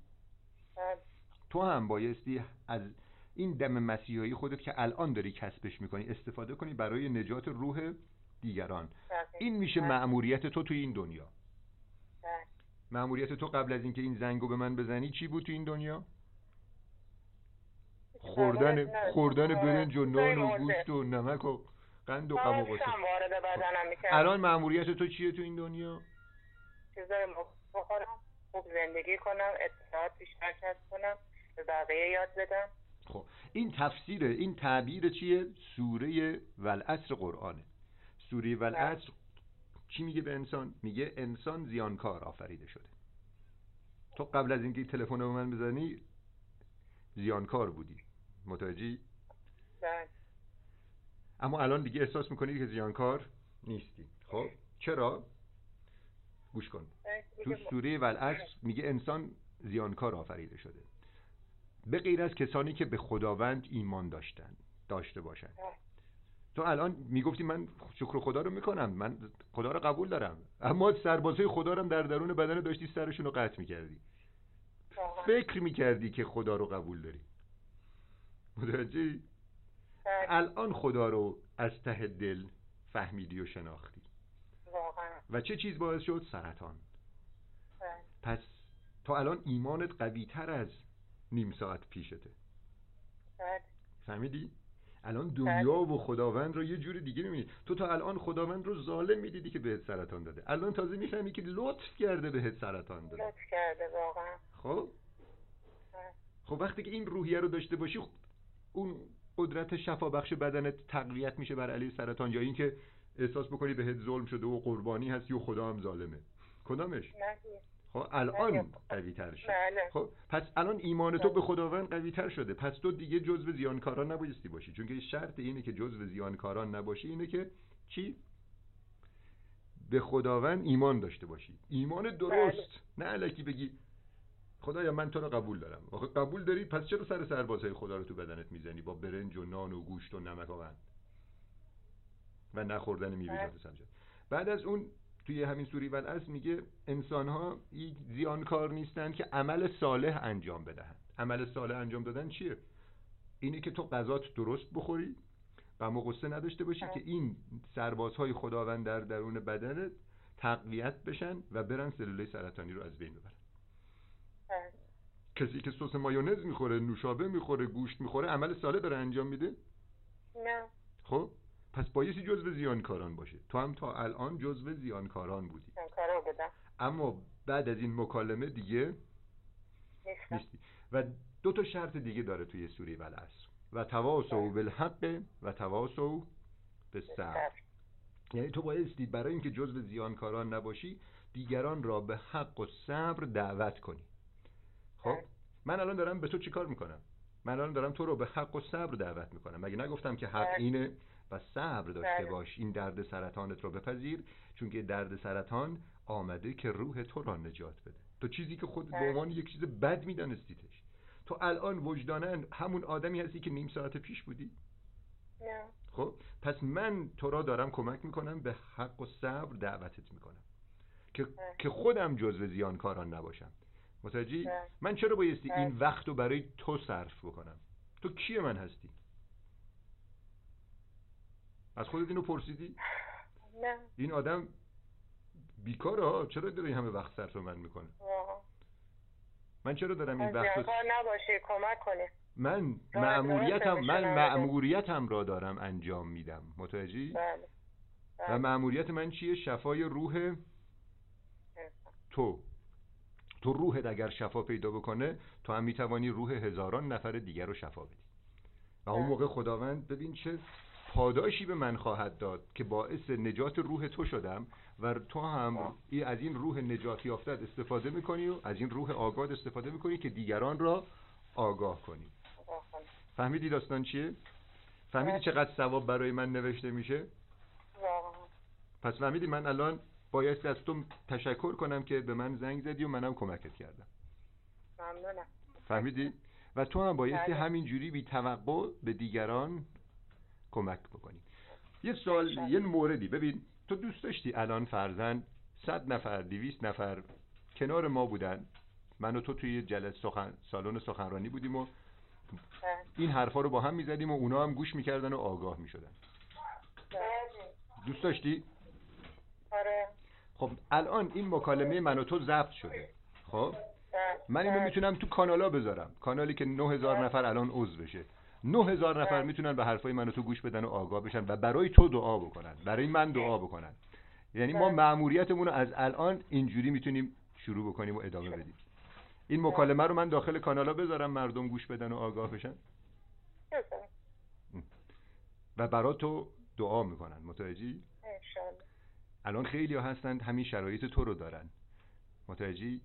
تو هم بایستی از این دم مسیحایی خودت که الان داری کسبش می‌کنی استفاده کنی برای نجات روح دیگران. این میشه مأموریت تو توی این دنیا. مأموریت تو قبل از اینکه این زنگو به من بزنی چی بود تو این دنیا؟ خوردن خوردن برنج و نان و گوشت و نمک و قند و غم و الان مأموریت تو چیه تو این دنیا؟ چیزای بخورم خوب زندگی کنم اطلاعات بیشتر کسب کنم به بقیه یاد بدم. خب این تفسیر این تعبیر چیه؟ سوره والعصر قرآنه. سوره والعصر چی میگه به انسان؟ میگه انسان زیانکار آفریده شده. تو قبل از اینکه تلفن به من بزنی زیانکار بودی. متوجهی؟ بله. اما الان دیگه احساس می‌کنی که زیانکار نیستی. خب چرا؟ گوش کن. تو سوره والعصر میگه انسان زیانکار آفریده شده. به غیر از کسانی که به خداوند ایمان داشتن داشته باشند تو الان می‌گفتی من شکر خدا رو می‌کنم من خدا رو قبول دارم. اما سربازای خدا رو در درون بدن داشتی سرشون رو قطع می‌کردی. فکر می‌کردی که خدا رو قبول داری. متوجهی؟ الان خدا رو از ته دل فهمیدی و شناختی. و چه چیز باعث شد؟ سرطان. پس تا الان ایمانت قوی تر از نیم ساعت پیشته. فهمیدی؟ الان دنیا و خداوند رو یه جوری دیگه می‌بینی. تو تا الان خداوند رو ظالم می‌دیدی که بهت سرطان داده. الان تازه می‌فهمی که لطف کرده بهت سرطان داده. لطف کرده واقعا. خب؟ خب وقتی که این روحیه رو داشته باشی اون قدرت شفابخش بدنت تقویت میشه بر علیه سرطان یا اینکه احساس بکنی بهت ظلم شده و قربانی هستی و خدا هم ظالمه. کدامش؟ نه خب الان قوی تر شد. بله. خب پس الان ایمان تو به خداوند قوی تر شده. پس تو دیگه جزو زیانکاران نبایستی باشی. چون که شرط اینه که جزو زیانکاران نباشی اینه که چی؟ به خداوند ایمان داشته باشی. ایمان درست. نه علکی بگی خدایا من تو رو قبول دارم. آخه قبول داری؟ پس چرا سر سربازهای خدا رو تو بدنت می‌زنی با برنج و نان و گوشت و نمک و قند و نخوردن میوه‌جات سبزیجات بعد از اون توی همین سوری از میگه انسان ها زیانکار نیستن که عمل صالح انجام بدهند. عمل صالح انجام دادن چیه؟ اینه که تو غذات درست بخوری و مقصه نداشته باشی که این سربازهای خداوند در درون بدنت تقویت بشن و برن سلوله سرطانی رو از بین ببرن. کسی که سس مایونز می‌خوره نوشابه می‌خوره گوشت می‌خوره عمل صالح داره انجام میده؟ نه. خب پس بایستی جزو زیانکاران باشه. تو هم تا الان جزو زیانکاران بودی. زیانکاران بودم. اما بعد از این مکالمه دیگه نیستی. و دو تا شرط دیگه داره توی سوره والعصر و تواصوا بالحق و تواصوا بالصبر. یعنی تو بایستی برای اینکه جزو زیانکاران نباشی دیگران را به حق و صبر دعوت کنی. خب من الان دارم به تو چیکار می‌کنم؟ من الان دارم تو رو به حق و صبر دعوت می‌کنم. مگه نگفتم که حق اینه؟ و صبر داشته بله. باش. این درد سرطانت رو بپذیر چون که درد سرطان آمده که روح تو را نجات بده. تو چیزی که خود به بله. عنوان یک چیز بد میدانستیتش. تو الان وجدانن همون آدمی هستی که نیم ساعت پیش بودی؟ نه. خب پس من تو را دارم کمک می‌کنم به حق و صبر دعوتت می‌کنم. که, که خودم جزو زیانکاران نباشم. متوجهی؟ بله. من چرا بایستی بله. این وقت رو برای تو صرف بکنم؟ تو کی من هستی؟ از خودت اینو پرسیدی؟ نه. این آدم بیکاره ها. چرا داره این همه وقت صرف من می‌کنه؟ واقعا من چرا دارم این وقت نباشه کمک کنه من راحت من بشه، مأموریتم را دارم انجام میدم. متوجهی؟ بله. و. مأموریت من چیه؟ شفای روح. تو. تو روحت اگر شفا پیدا بکنه تو هم می‌توانی روح هزاران نفر دیگر رو شفا بدی و اون بله. موقع خداوند ببین چه پاداشی به من خواهد داد که باعث نجات روح تو شدم و تو هم ای- از این روح نجات یافتت استفاده می‌کنی و از این روح آگاه استفاده می‌کنی که دیگران را آگاه کنی. فهمیدی داستان چیه؟ فهمیدی بله. چقدر ثواب برای من نوشته میشه؟ پس فهمیدی من الان باید از تو تشکر کنم که به من زنگ زدی و منم کمکت کردم ممنونم فهمیدی؟ و تو هم بایستی بله. همینجوری بی توقع به دیگران کمک بکنی یه سوال انشالله. یه موردی ببین تو دوست داشتی الان فرزن صد نفر دویست نفر کنار ما بودن من و تو توی جلس سخن سالن سخنرانی بودیم و بله. این حرفا رو با هم می‌زدیم و اونا هم گوش می‌کردن و آگاه می‌شدن بله. دوست داشتی؟ آره خب الان این مکالمه من و تو ضبط شده. خب. من اینو. می‌تونم تو کانالا بذارم. کانالی که 9000 نفر الان عضو بشه. 9000 نفر. می‌تونن به حرفای من و تو گوش بدن و آگاه بشن و برای تو دعا بکنن. برای من دعا بکنن. یعنی ما. مأموریتمون رو از الان اینجوری می‌تونیم شروع بکنیم و ادامه بدیم. این مکالمه رو من داخل کانالا بذارم مردم گوش بدن و آگاه بشن. و برا تو دعا می‌کنن. متوجهی؟ الان خیلی هستند همین شرایط تو رو دارن. متوجهی؟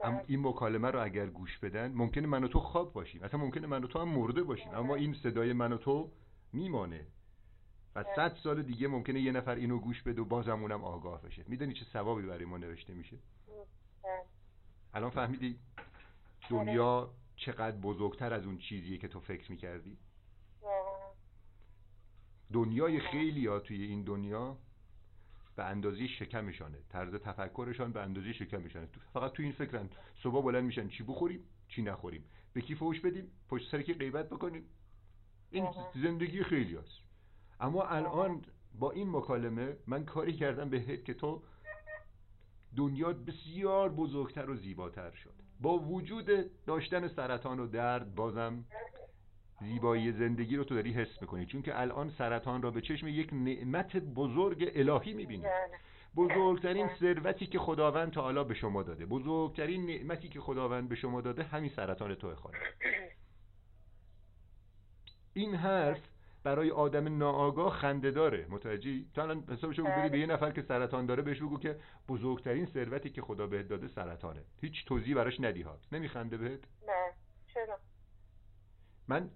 اما بله. این مکالمه رو اگر گوش بدن ممکنه من و تو خواب باشیم. اصلا ممکنه من و تو هم مرده باشیم. اما این صدای من و تو میمانه. و صد سال دیگه ممکنه یه نفر اینو گوش بده و بازم اونم آگاه بشه. می‌دونی چه ثوابی برای ما نوشته میشه؟ بله. الان فهمیدی دنیا چقدر بزرگتر از اون چیزیه که تو فکر می‌کردی؟ دنیای خیلی ها توی این دنیا به اندازه شکمشانه طرز تفکرشان به اندازه شکمشانه فقط تو این فکرن. صبح بلند میشن. چی بخوریم؟ چی نخوریم؟ به کی فوش بدیم؟ پشت سر کی غیبت بکنیم؟ این. زندگی خیلی هست. اما الان با این مکالمه من کاری کردم بهت که تو دنیا بسیار بزرگتر و زیباتر شد. با وجود داشتن سرطان و درد بازم زیبایی زندگی رو تو داری حس می‌کنی. چون که الان سرطان را به چشم یک نعمت بزرگ الهی می‌بینی. بله. بزرگترین ثروتی که خداوند تا حالا به شما داده. بزرگترین نعمتی که خداوند به شما داده همین سرطان توه خانم این حرف برای آدم ناآگاه خنده داره. متوجهی؟ تو الان حسابشو بری به یه نفر که سرطان داره بهش بگو که بزرگترین ثروتی که خدا بهت داده سرطانه. هیچ توضیح براش ندی ها نمیخنده بهت؟ نه. چرا؟ من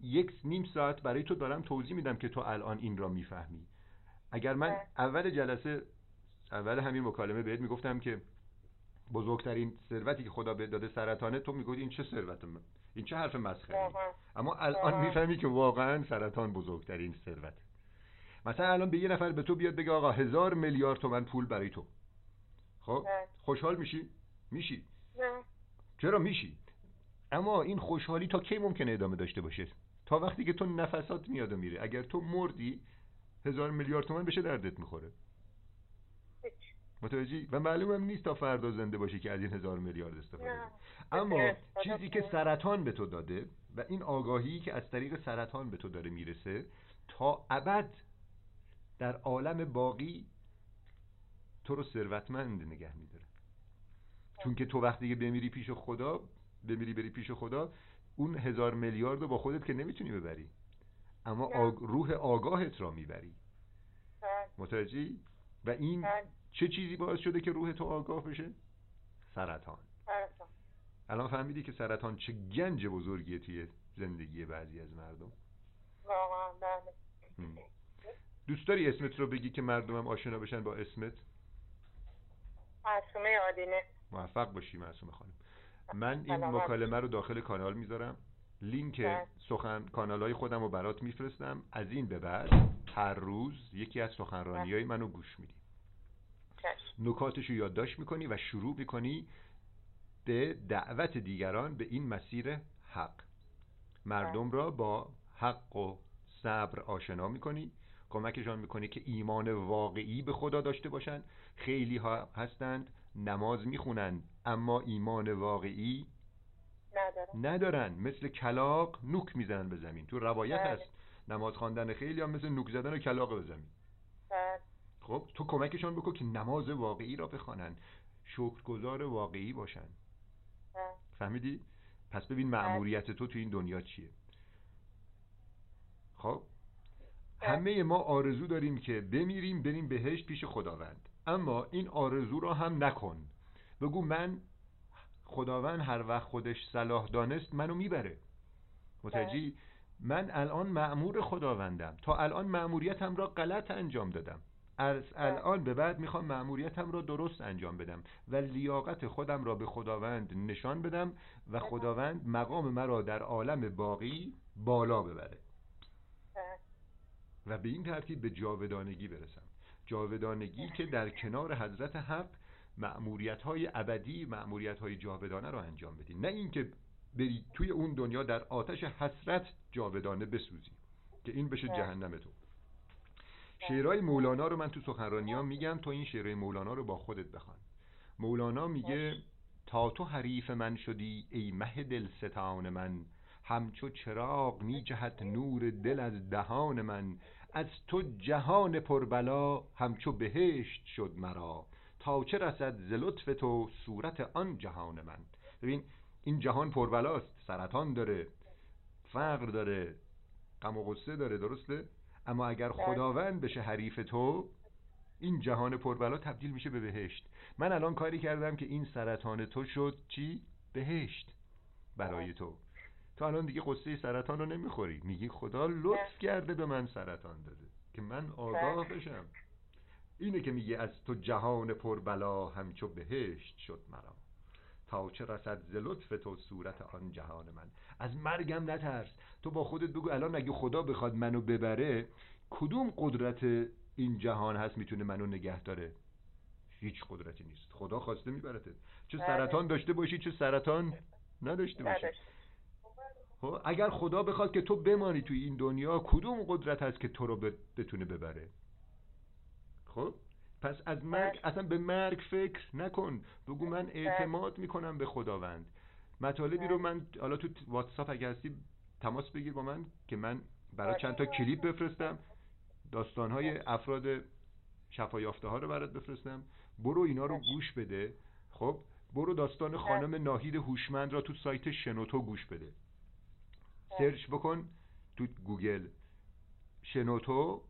یک نیم ساعت برای تو دارم توضیح میدم که تو الان این را می‌فهمی. اگر من بله. اول جلسه اول همین مکالمه بهت می‌گفتم که بزرگترین ثروتی که خدا بهت داده سرطانه تو می‌گفتی این چه ثروت من این چه حرف مسخره واقعا اما الان. می‌فهمی که واقعا سرطان بزرگترین ثروت مثلا الان به یه نفر به تو بیاد بگه آقا هزار میلیارد تومن پول برای تو. خب؟ بله. خوشحال میشی؟ میشی. چرا میشی؟ اما این خوشحالی تا کی ممکنه ادامه داشته باشه؟ تا وقتی که تو نفسات میاد و میره اگر تو مردی هزار میلیارد تومن بشه دردت می‌خوره. متوجهی و معلومم نیست تا فردا زنده باشی که از این هزار میلیارد استفاده. کنی اما چیزی که. سرطان به تو داده و این آگاهی که از طریق سرطان به تو داره می‌رسه تا ابد در عالم باقی تو رو ثروتمند نگه میداره چون که تو وقتی که بمیری پیش خدا بمیری بری پیش خدا اون هزار میلیارد رو با خودت که نمی‌تونی ببری اما نه. آگ... روح آگاهت را می‌بری. متوجهی؟ و این بله. چه چیزی باعث شده که روح تو آگاه بشه؟ سرطان. الان فهمیدی که سرطان چه گنج بزرگیه توی زندگی بعضی از مردم بله. دوست داری اسمت رو بگی که مردمم آشنا بشن با اسمت معصومه آدینه موفق باشی معصومه خانم من این. مکالمه رو داخل کانال می‌ذارم. لینک بله. سخن کانال های خودم رو برات میفرستم. از این به بعد هر روز یکی از سخنرانی های منو گوش میدی. نکاتش رو یادداشت می‌کنی و شروع می‌کنی به دعوت دیگران به این مسیر حق. مردم را با حق و صبر آشنا می‌کنی. کمکشان می‌کنی که ایمان واقعی به خدا داشته باشن. خیلی ها هستند نماز می‌خونند. اما ایمان واقعی ندارن. مثل کلاق نوک می‌زنن به زمین. تو روایت بله. هست. نماز خواندن خیلی هم مثل نوک زدن کلاق به زمین. بله. خب تو کمکشان بکن که نماز واقعی را بخوانند شکرگزار واقعی باشن. بله. فهمیدی؟ پس ببین مأموریت تو تو این دنیا چیه. خب؟ بله. همه ما آرزو داریم که بمیریم بریم بهشت پیش خداوند. اما این آرزو را هم نکن. بگو من خداوند هر وقت خودش صلاح دانست منو می‌بره. متوجهی؟ من الان مأمور خداوندم. تا الان مأموریتم را غلط انجام دادم. از الان به بعد می‌خوام مأموریتم را درست انجام بدم و لیاقت خودم را به خداوند نشان بدم و خداوند مقام مرا در عالم باقی بالا ببره. بله. و به این ترتیب به جاودانگی برسم. جاودانگی که در کنار حضرت حق مأموریت های ابدی مأموریت های جاودانه رو انجام بدی نه اینکه بری توی اون دنیا در آتش حسرت جاودانه بسوزی که این بشه بله. جهنم تو. شعرهای مولانا رو من تو سخنرانی ها میگم تو این شعرهای مولانا رو با خودت بخوان. مولانا میگه تا تو حریف من شدی ای مه دل ستان من همچو چراغ می جهت نور دل از دهان من از تو جهان پربلا همچو بهشت شد مرا تا چه رسد ز لطف تو صورت آن جهان من. ببین این جهان پربلاست سرطان داره فقر داره غم و غصه داره درسته؟ اما اگر خداوند بشه حریف تو این جهان پربلا تبدیل میشه به بهشت. من الان کاری کردم که این سرطان تو شد چی؟ بهشت برای تو. تو الان دیگه قصه سرطان رو نمی‌خوری. میگی خدا لطف کرده به من سرطان داده که من آگاه بشم. اینه که میگه از تو جهان پربلا همچو بهشت شد مرا. تا چه رسد ز لطف تو صورت آن جهان من. از مرگم نترس. تو با خودت بگو الان اگه خدا بخواد منو ببره؟ کدوم قدرت این جهان هست می‌تونه منو نگه داره؟ هیچ قدرتی نیست. خدا خواسته میبرته چه بله. سرطان داشته باشی چه سرطان نداشته باشی. خب اگر خدا بخواد که تو بمانی توی این دنیا کدوم قدرت هست که تو رو بتونه ببره؟ خب؟ پس از مرگ بله. اصلا به مرگ فکر نکن. بگو من اعتماد می‌کنم به خداوند. مطالبی رو من حالا تو واتساپ اگه هستی تماس بگیر با من که من برای چند تا کلیپ بفرستم. داستانهای افراد شفا یافته ها رو برات بفرستم. برو اینا رو گوش بده. خب؟ برو داستان خانم ناهید هوشمند را تو سایت شنوتو گوش بده. سرچ بکن تو گوگل. شنوتو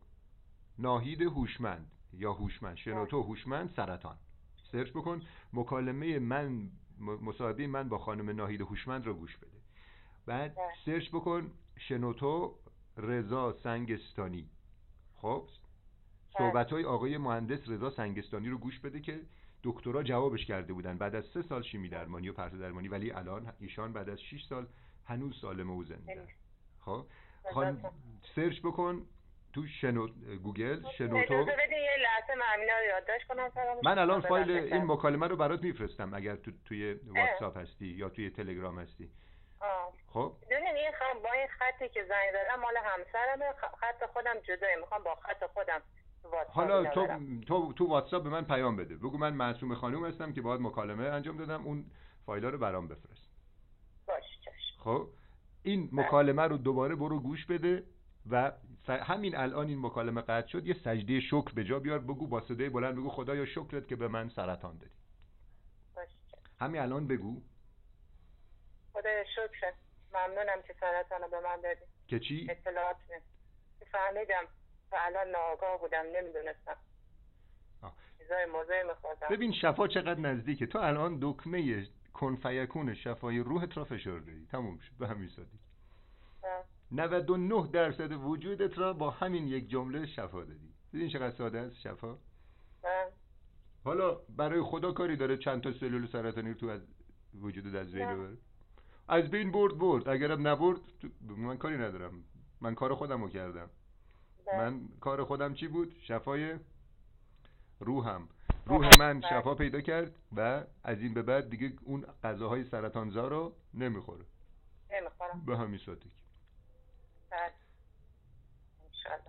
ناهید هوشمند. یا هوشمند. شنوتو هوشمند سرطان. سرچ بکن مکالمه من مصاحبه من با خانم ناهید هوشمند رو گوش بده. بعد سرچ بکن شنوتو رضا سنگستانی. خب؟ صحبت های آقای مهندس رضا سنگستانی رو گوش بده که دکترا جوابش کرده بودن. بعد از سه سال شیمی درمانی و پرتو درمانی ولی الان ایشان بعد از 6 سال هنوز سالم و زنده. خب؟ الان سرچ بکن تو شنو... گوگل شنوتو من الان فایل این مکالمه رو برات میفرستم اگر تو توی واتساپ هستی یا توی تلگرام هستی. خب؟ ببین این خب با این خطی که زنگ دارم مال همسرمه خط خودم جداست می‌خوام با خط خودم حالا تو تو تو واتساپ به من پیام بده. بگو من معصوم خانم هستم که باید مکالمه انجام دادم اون فایل رو برام بفرست. باش خب؟ این مکالمه رو دوباره برو گوش بده و همین الان این مکالمه قطع شد یه سجده شکر به جا بیار بگو با صدای بلند بگو خدایا شکرت که به من سرطان دادی. همین الان بگو. خدایا شکر. ممنونم که سرطان رو به من دادی. که چی؟ اطلاعات فهمیدم. و الان ناآگاه بودم نمی‌دونستم. ببین شفا چقدر نزدیکه تو الان دکمه کنفیکون شفای روحت را فشار دادی تموم شد. به همین سادگی. 99 درصد وجودت را با همین یک جمله شفا دادی. ببین چقدر ساده است شفا؟ حالا برای خدا کاری داره چند تا سلول سرطانی رو تو از وجود از بین ببره؟ از بین برد برد. اگرم نبرد من کاری ندارم. من کار خودم رو کردم. من کار خودم چی بود؟ شفای روحم. روح من شفا پیدا کرد و از این به بعد دیگه اون غذاهای سرطانزا رو نمی‌خوره. نمی‌خورم به همین سادگی.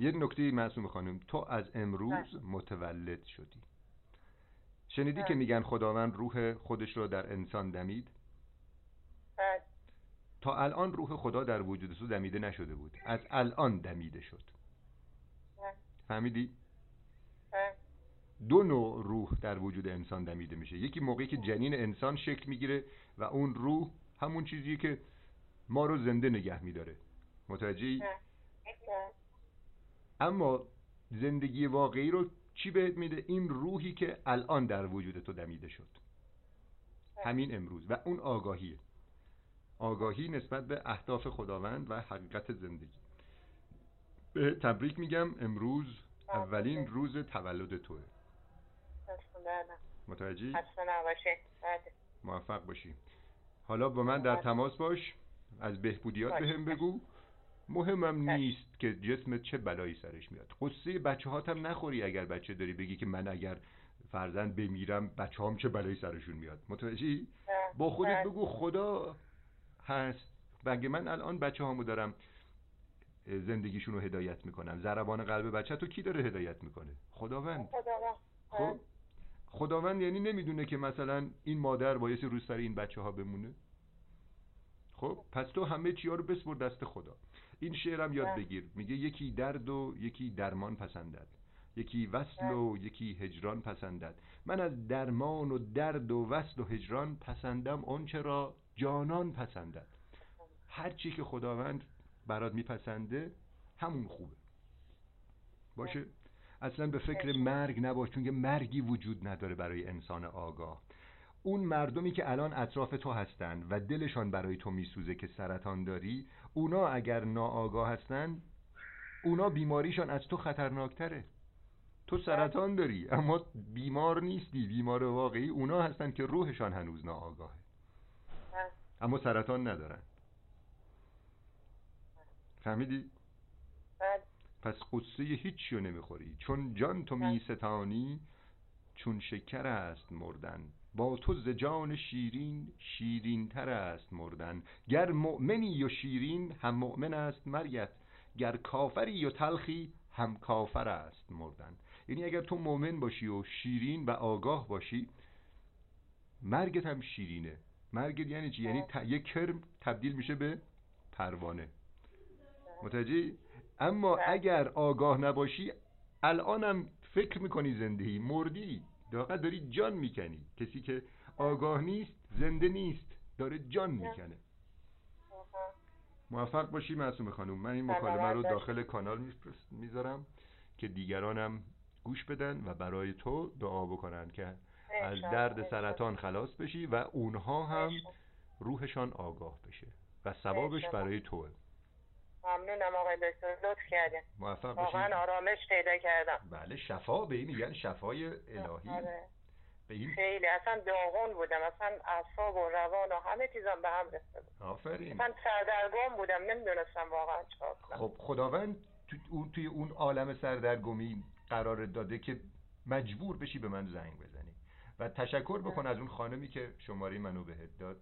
یه نکته معصوم خانم تو از امروز متولد شدی. شنیدی که میگن خداوند روح خودش رو در انسان دمید؟ تا الان روح خدا در وجود تو دمیده نشده بود. از الان دمیده شد. فهمیدی؟ دو نوع روح در وجود انسان دمیده میشه. یکی موقعی که جنین انسان شکل می‌گیره و اون روح همون چیزی که ما رو زنده نگه میداره. متوجهی؟ اما زندگی واقعی رو چی بهت میده؟ این روحی که الان در وجود تو دمیده شد. همین امروز. و اون آگاهیه آگاهی نسبت به اهداف خداوند و حقیقت زندگی. به تبریک میگم امروز اولین روز تولد توه. متوجهی؟ موفق باشی. حالا با من در تماس باش. از بهبودیات به هم بگو. مهمم نیست که جسمت چه بلایی سرش میاد. قصه بچه هاتم نخوری اگر بچه داری بگی که من اگر فرزند بمیرم بچه هم چه بلایی سرشون میاد. متوجهی؟ با خودت بگو خدا هست. بگه من الان بچه هامو دارم زندگیشون رو هدایت می‌کنم. ضربان قلب بچه تو کی داره هدایت می‌کنه؟ خداوند. خب؟ خداوند یعنی نمی‌دونه که مثلا این مادر باعث روز سر این بچه ها بمونه. خب؟ پس تو همه چی ها رو بسپر دست خدا. این شعرم یاد بگیر. میگه یکی درد و یکی درمان پسندد. یکی وصل و یکی هجران پسندد. من از درمان و درد و وصل و هجران پسندم آنچه را جانان پسندد. هر چی که خداوند برات میپسنده همون خوبه. باشه؟ اصلا به فکر مرگ نباش چون که مرگی وجود نداره برای انسان آگاه. اون مردمی که الان اطراف تو هستن و دلشان برای تو میسوزه که سرطان داری اونا اگر ناآگاه هستن اونا بیماریشان از تو خطرناکتره تو سرطان داری اما بیمار نیستی بیمار واقعی اونا هستن که روحشان هنوز ناآگاهه اما سرطان ندارن فهمیدی؟ بله. پس قصه هیچی رو نمی‌خوری چون جان تو بله. میستانی چون شکر است مردن با تو ز جان شیرین شیرین تر است مردن. گر مؤمنی و شیرین هم مؤمن است مرگت گر کافری و تلخی هم کافر است مردن. یعنی اگر تو مؤمن باشی و شیرین و آگاه باشی مرگت هم شیرینه. مرگت یعنی چی؟ یعنی یک کرم تبدیل میشه به پروانه. متوجهی؟ اما بله. اگر آگاه نباشی الانم فکر می‌کنی زندگی. مردی. داقت داری جان می‌کنی کسی که آگاه نیست زنده نیست داره جان می‌کنه. موفق باشی معصوم خانم من این مکالمه رو. داخل کانال می‌ذارم که دیگرانم گوش بدن و برای تو دعا بکنن که از درد. سرطان خلاص بشی و اونها هم. روحشان آگاه بشه و ثوابش. برای توه ممنونم آقای دکتر. لطف کردین. موفق واقعا آرامش پیدا کردم. بله شفا به این میگن شفای الهی. آره. به این خیلی. اصلا داغون بودم. اصلا اعصاب و روان و همه چیزم به هم ریخته بود. آفرین. اصلا سردرگم بودم. نمی‌دونستم واقعا کنم. خب خداوند تو اون توی اون عالم سردرگمی قرار داده که مجبور بشی به من زنگ بزنی. و تشکر بکن از اون خانمی که شماره منو بهت داد.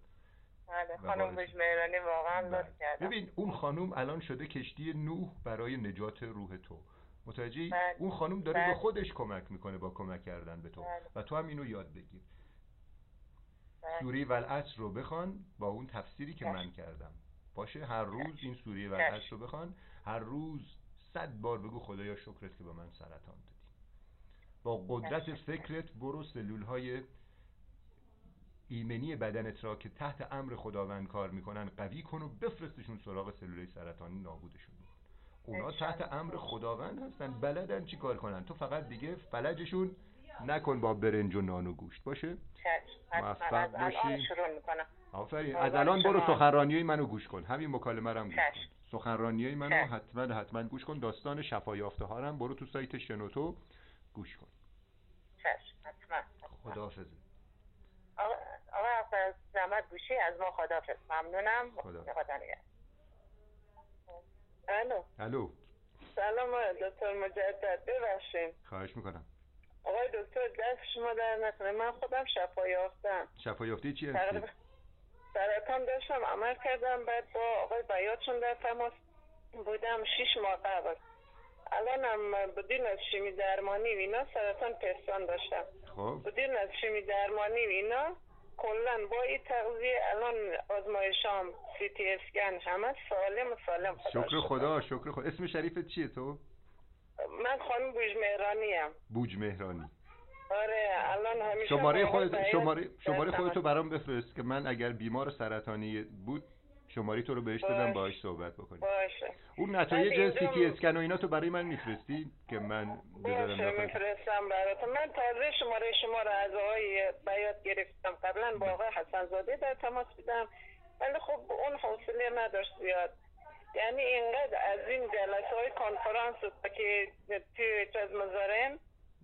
بله خانم باعث- بوش مهرانی واقعا بله. لطف کردم ببین اون خانم الان شده کشتی نوح برای نجات روح تو متوجهی بله. اون خانم داره بله. به خودش کمک می‌کنه با کمک کردن به تو بله. و تو هم اینو یاد بگیر بله. سوره والعصر رو بخوان با اون تفسیری که بله. من کردم باشه هر روز. این سوره والعصر رو بخوان هر روز صد بار بگو خدایا شکرت که به من سرطان دادی با قدرت. فکرت برو سلول های ایمنی بدنت را که تحت امر خداوند کار می‌کنن قوی کن و بفرستشون سراغ سلول سرطانی نابودشون بکن اونا. تحت امر خداوند هستن بلدن چی کار کنن تو فقط دیگه فلجشون نکن با برنج و نان و گوشت باشه. موفق از الان باشی. آفرین از الان برو. سخنرانی منو گوش کن همین مکالمه رو هم گوش. کن سخنرانی منو. حتما حتما گوش کن داستان شفا یافته ها رو هم برو تو سایت شنوتو گوش کن چشم حتما حتما. خداحافظ آقا احمد زحمت گوشی از ما خدافظ. ممنونم. خدا. الو. الو. سلام آقای دکتر مجدد. ببخشین خواهش می‌کنم. آقای دکتر دست شما در نکنه. من خودم شفا یافتم. شفا یافته چی هستی؟ سرطان داشتم عمل کردم. بعد با آقای بیاتشون در تماس بودم. شیش ماه قبل. الانم بدون از شیمی درمانی و اینا سرطان پستان داشتم. خب. بدون از شیمی درمانی و اینا؟ کلا با این تغذیه الان آزمایشام سی تی اسکن همه سالم سالم. خدا شکر. خدا شکر خدا. اسم شریفت چیه تو؟ من خانم بوج مهرانی ام. بوج مهرانی آره الان همیشه شماره خودت شماره شماره خودتو برام بفرست که من اگر بیمار سرطانی بود شماره تو رو بهش بدم. باهاش صحبت بکنیم. باشه. اون نتایج سی تی اسکن و اینا تو برای من میفرستی که من بذارم میفرستم براتون. من تازه شماره شما رو از آقای بیات گرفتم. قبلا با آقای حسن زاده در تماس بودم. ولی خب اون حوصله نداشت زیاد. یعنی اینقدر از این جلسه های کنفرانس که توی از مزارن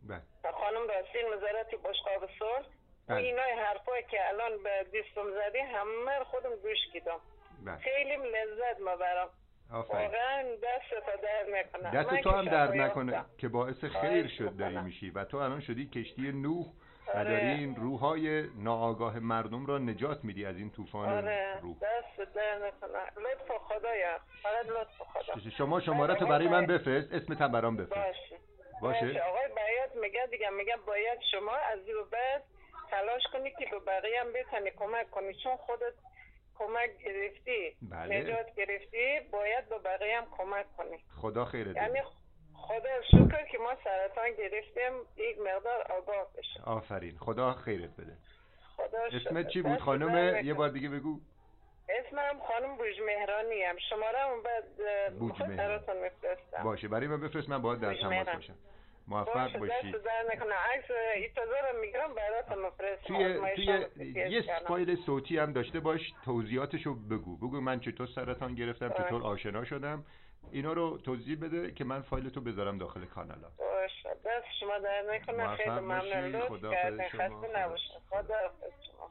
بله. خانم راستین وزارت بشقاب صلح و بله. اینای حرفایی که الان به دیستم زدی همه خودم گوش کردم بله. خیلی لذت مبرم آفرین. واقعا دست تا در نکنه. دست تو هم شفا نکنه. که باعث خیر شد داری. میشی و تو الان شدی کشتی نوح و آره. داری این روحای ناآگاه مردم را نجات میدی از این طوفان آره. روح. دست در نکنه. لطف خدایا. فقط لطف خدا. شما شماره تو برای من بفرست. اسمت هم برام بفرست. باشه. باشه؟ آقای باید میگه دیگه. میگه باید شما از این بعد تلاش کنی که به بقیه هم بتونی کمک کنی. چون خودت کمک گرفتی بله. نجات گرفتی باید به بقیه هم کمک کنی. خدا خیرت. یعنی خدا شکر که ما سرطان گرفتیم یک مقدار آگاه بشیم آفرین. خدا خیرت بده. خدا. اسمت چی بود خانم. یه بار دیگه بگو. اسمم خانم بوج مهرانی هم شماره هم بعد. براتون میفرستم. باشه. برای من بفرست من باید در تماس. باشم. موفق باشی. رو توی توی رو یه. فایل صوتی هم داشته باش توضیحاتشو بگو. بگو من چطور سرطان گرفتم باشه. چطور آشنا شدم. اینا رو توضیح بده که من فایل تو بذارم داخل کانالم باشه. دست شما در نکنه. موفق خیلی. ممنون. لطف خدا کردین. حافظ شما. خسته خدا. نباشین. خدا حافظ شما.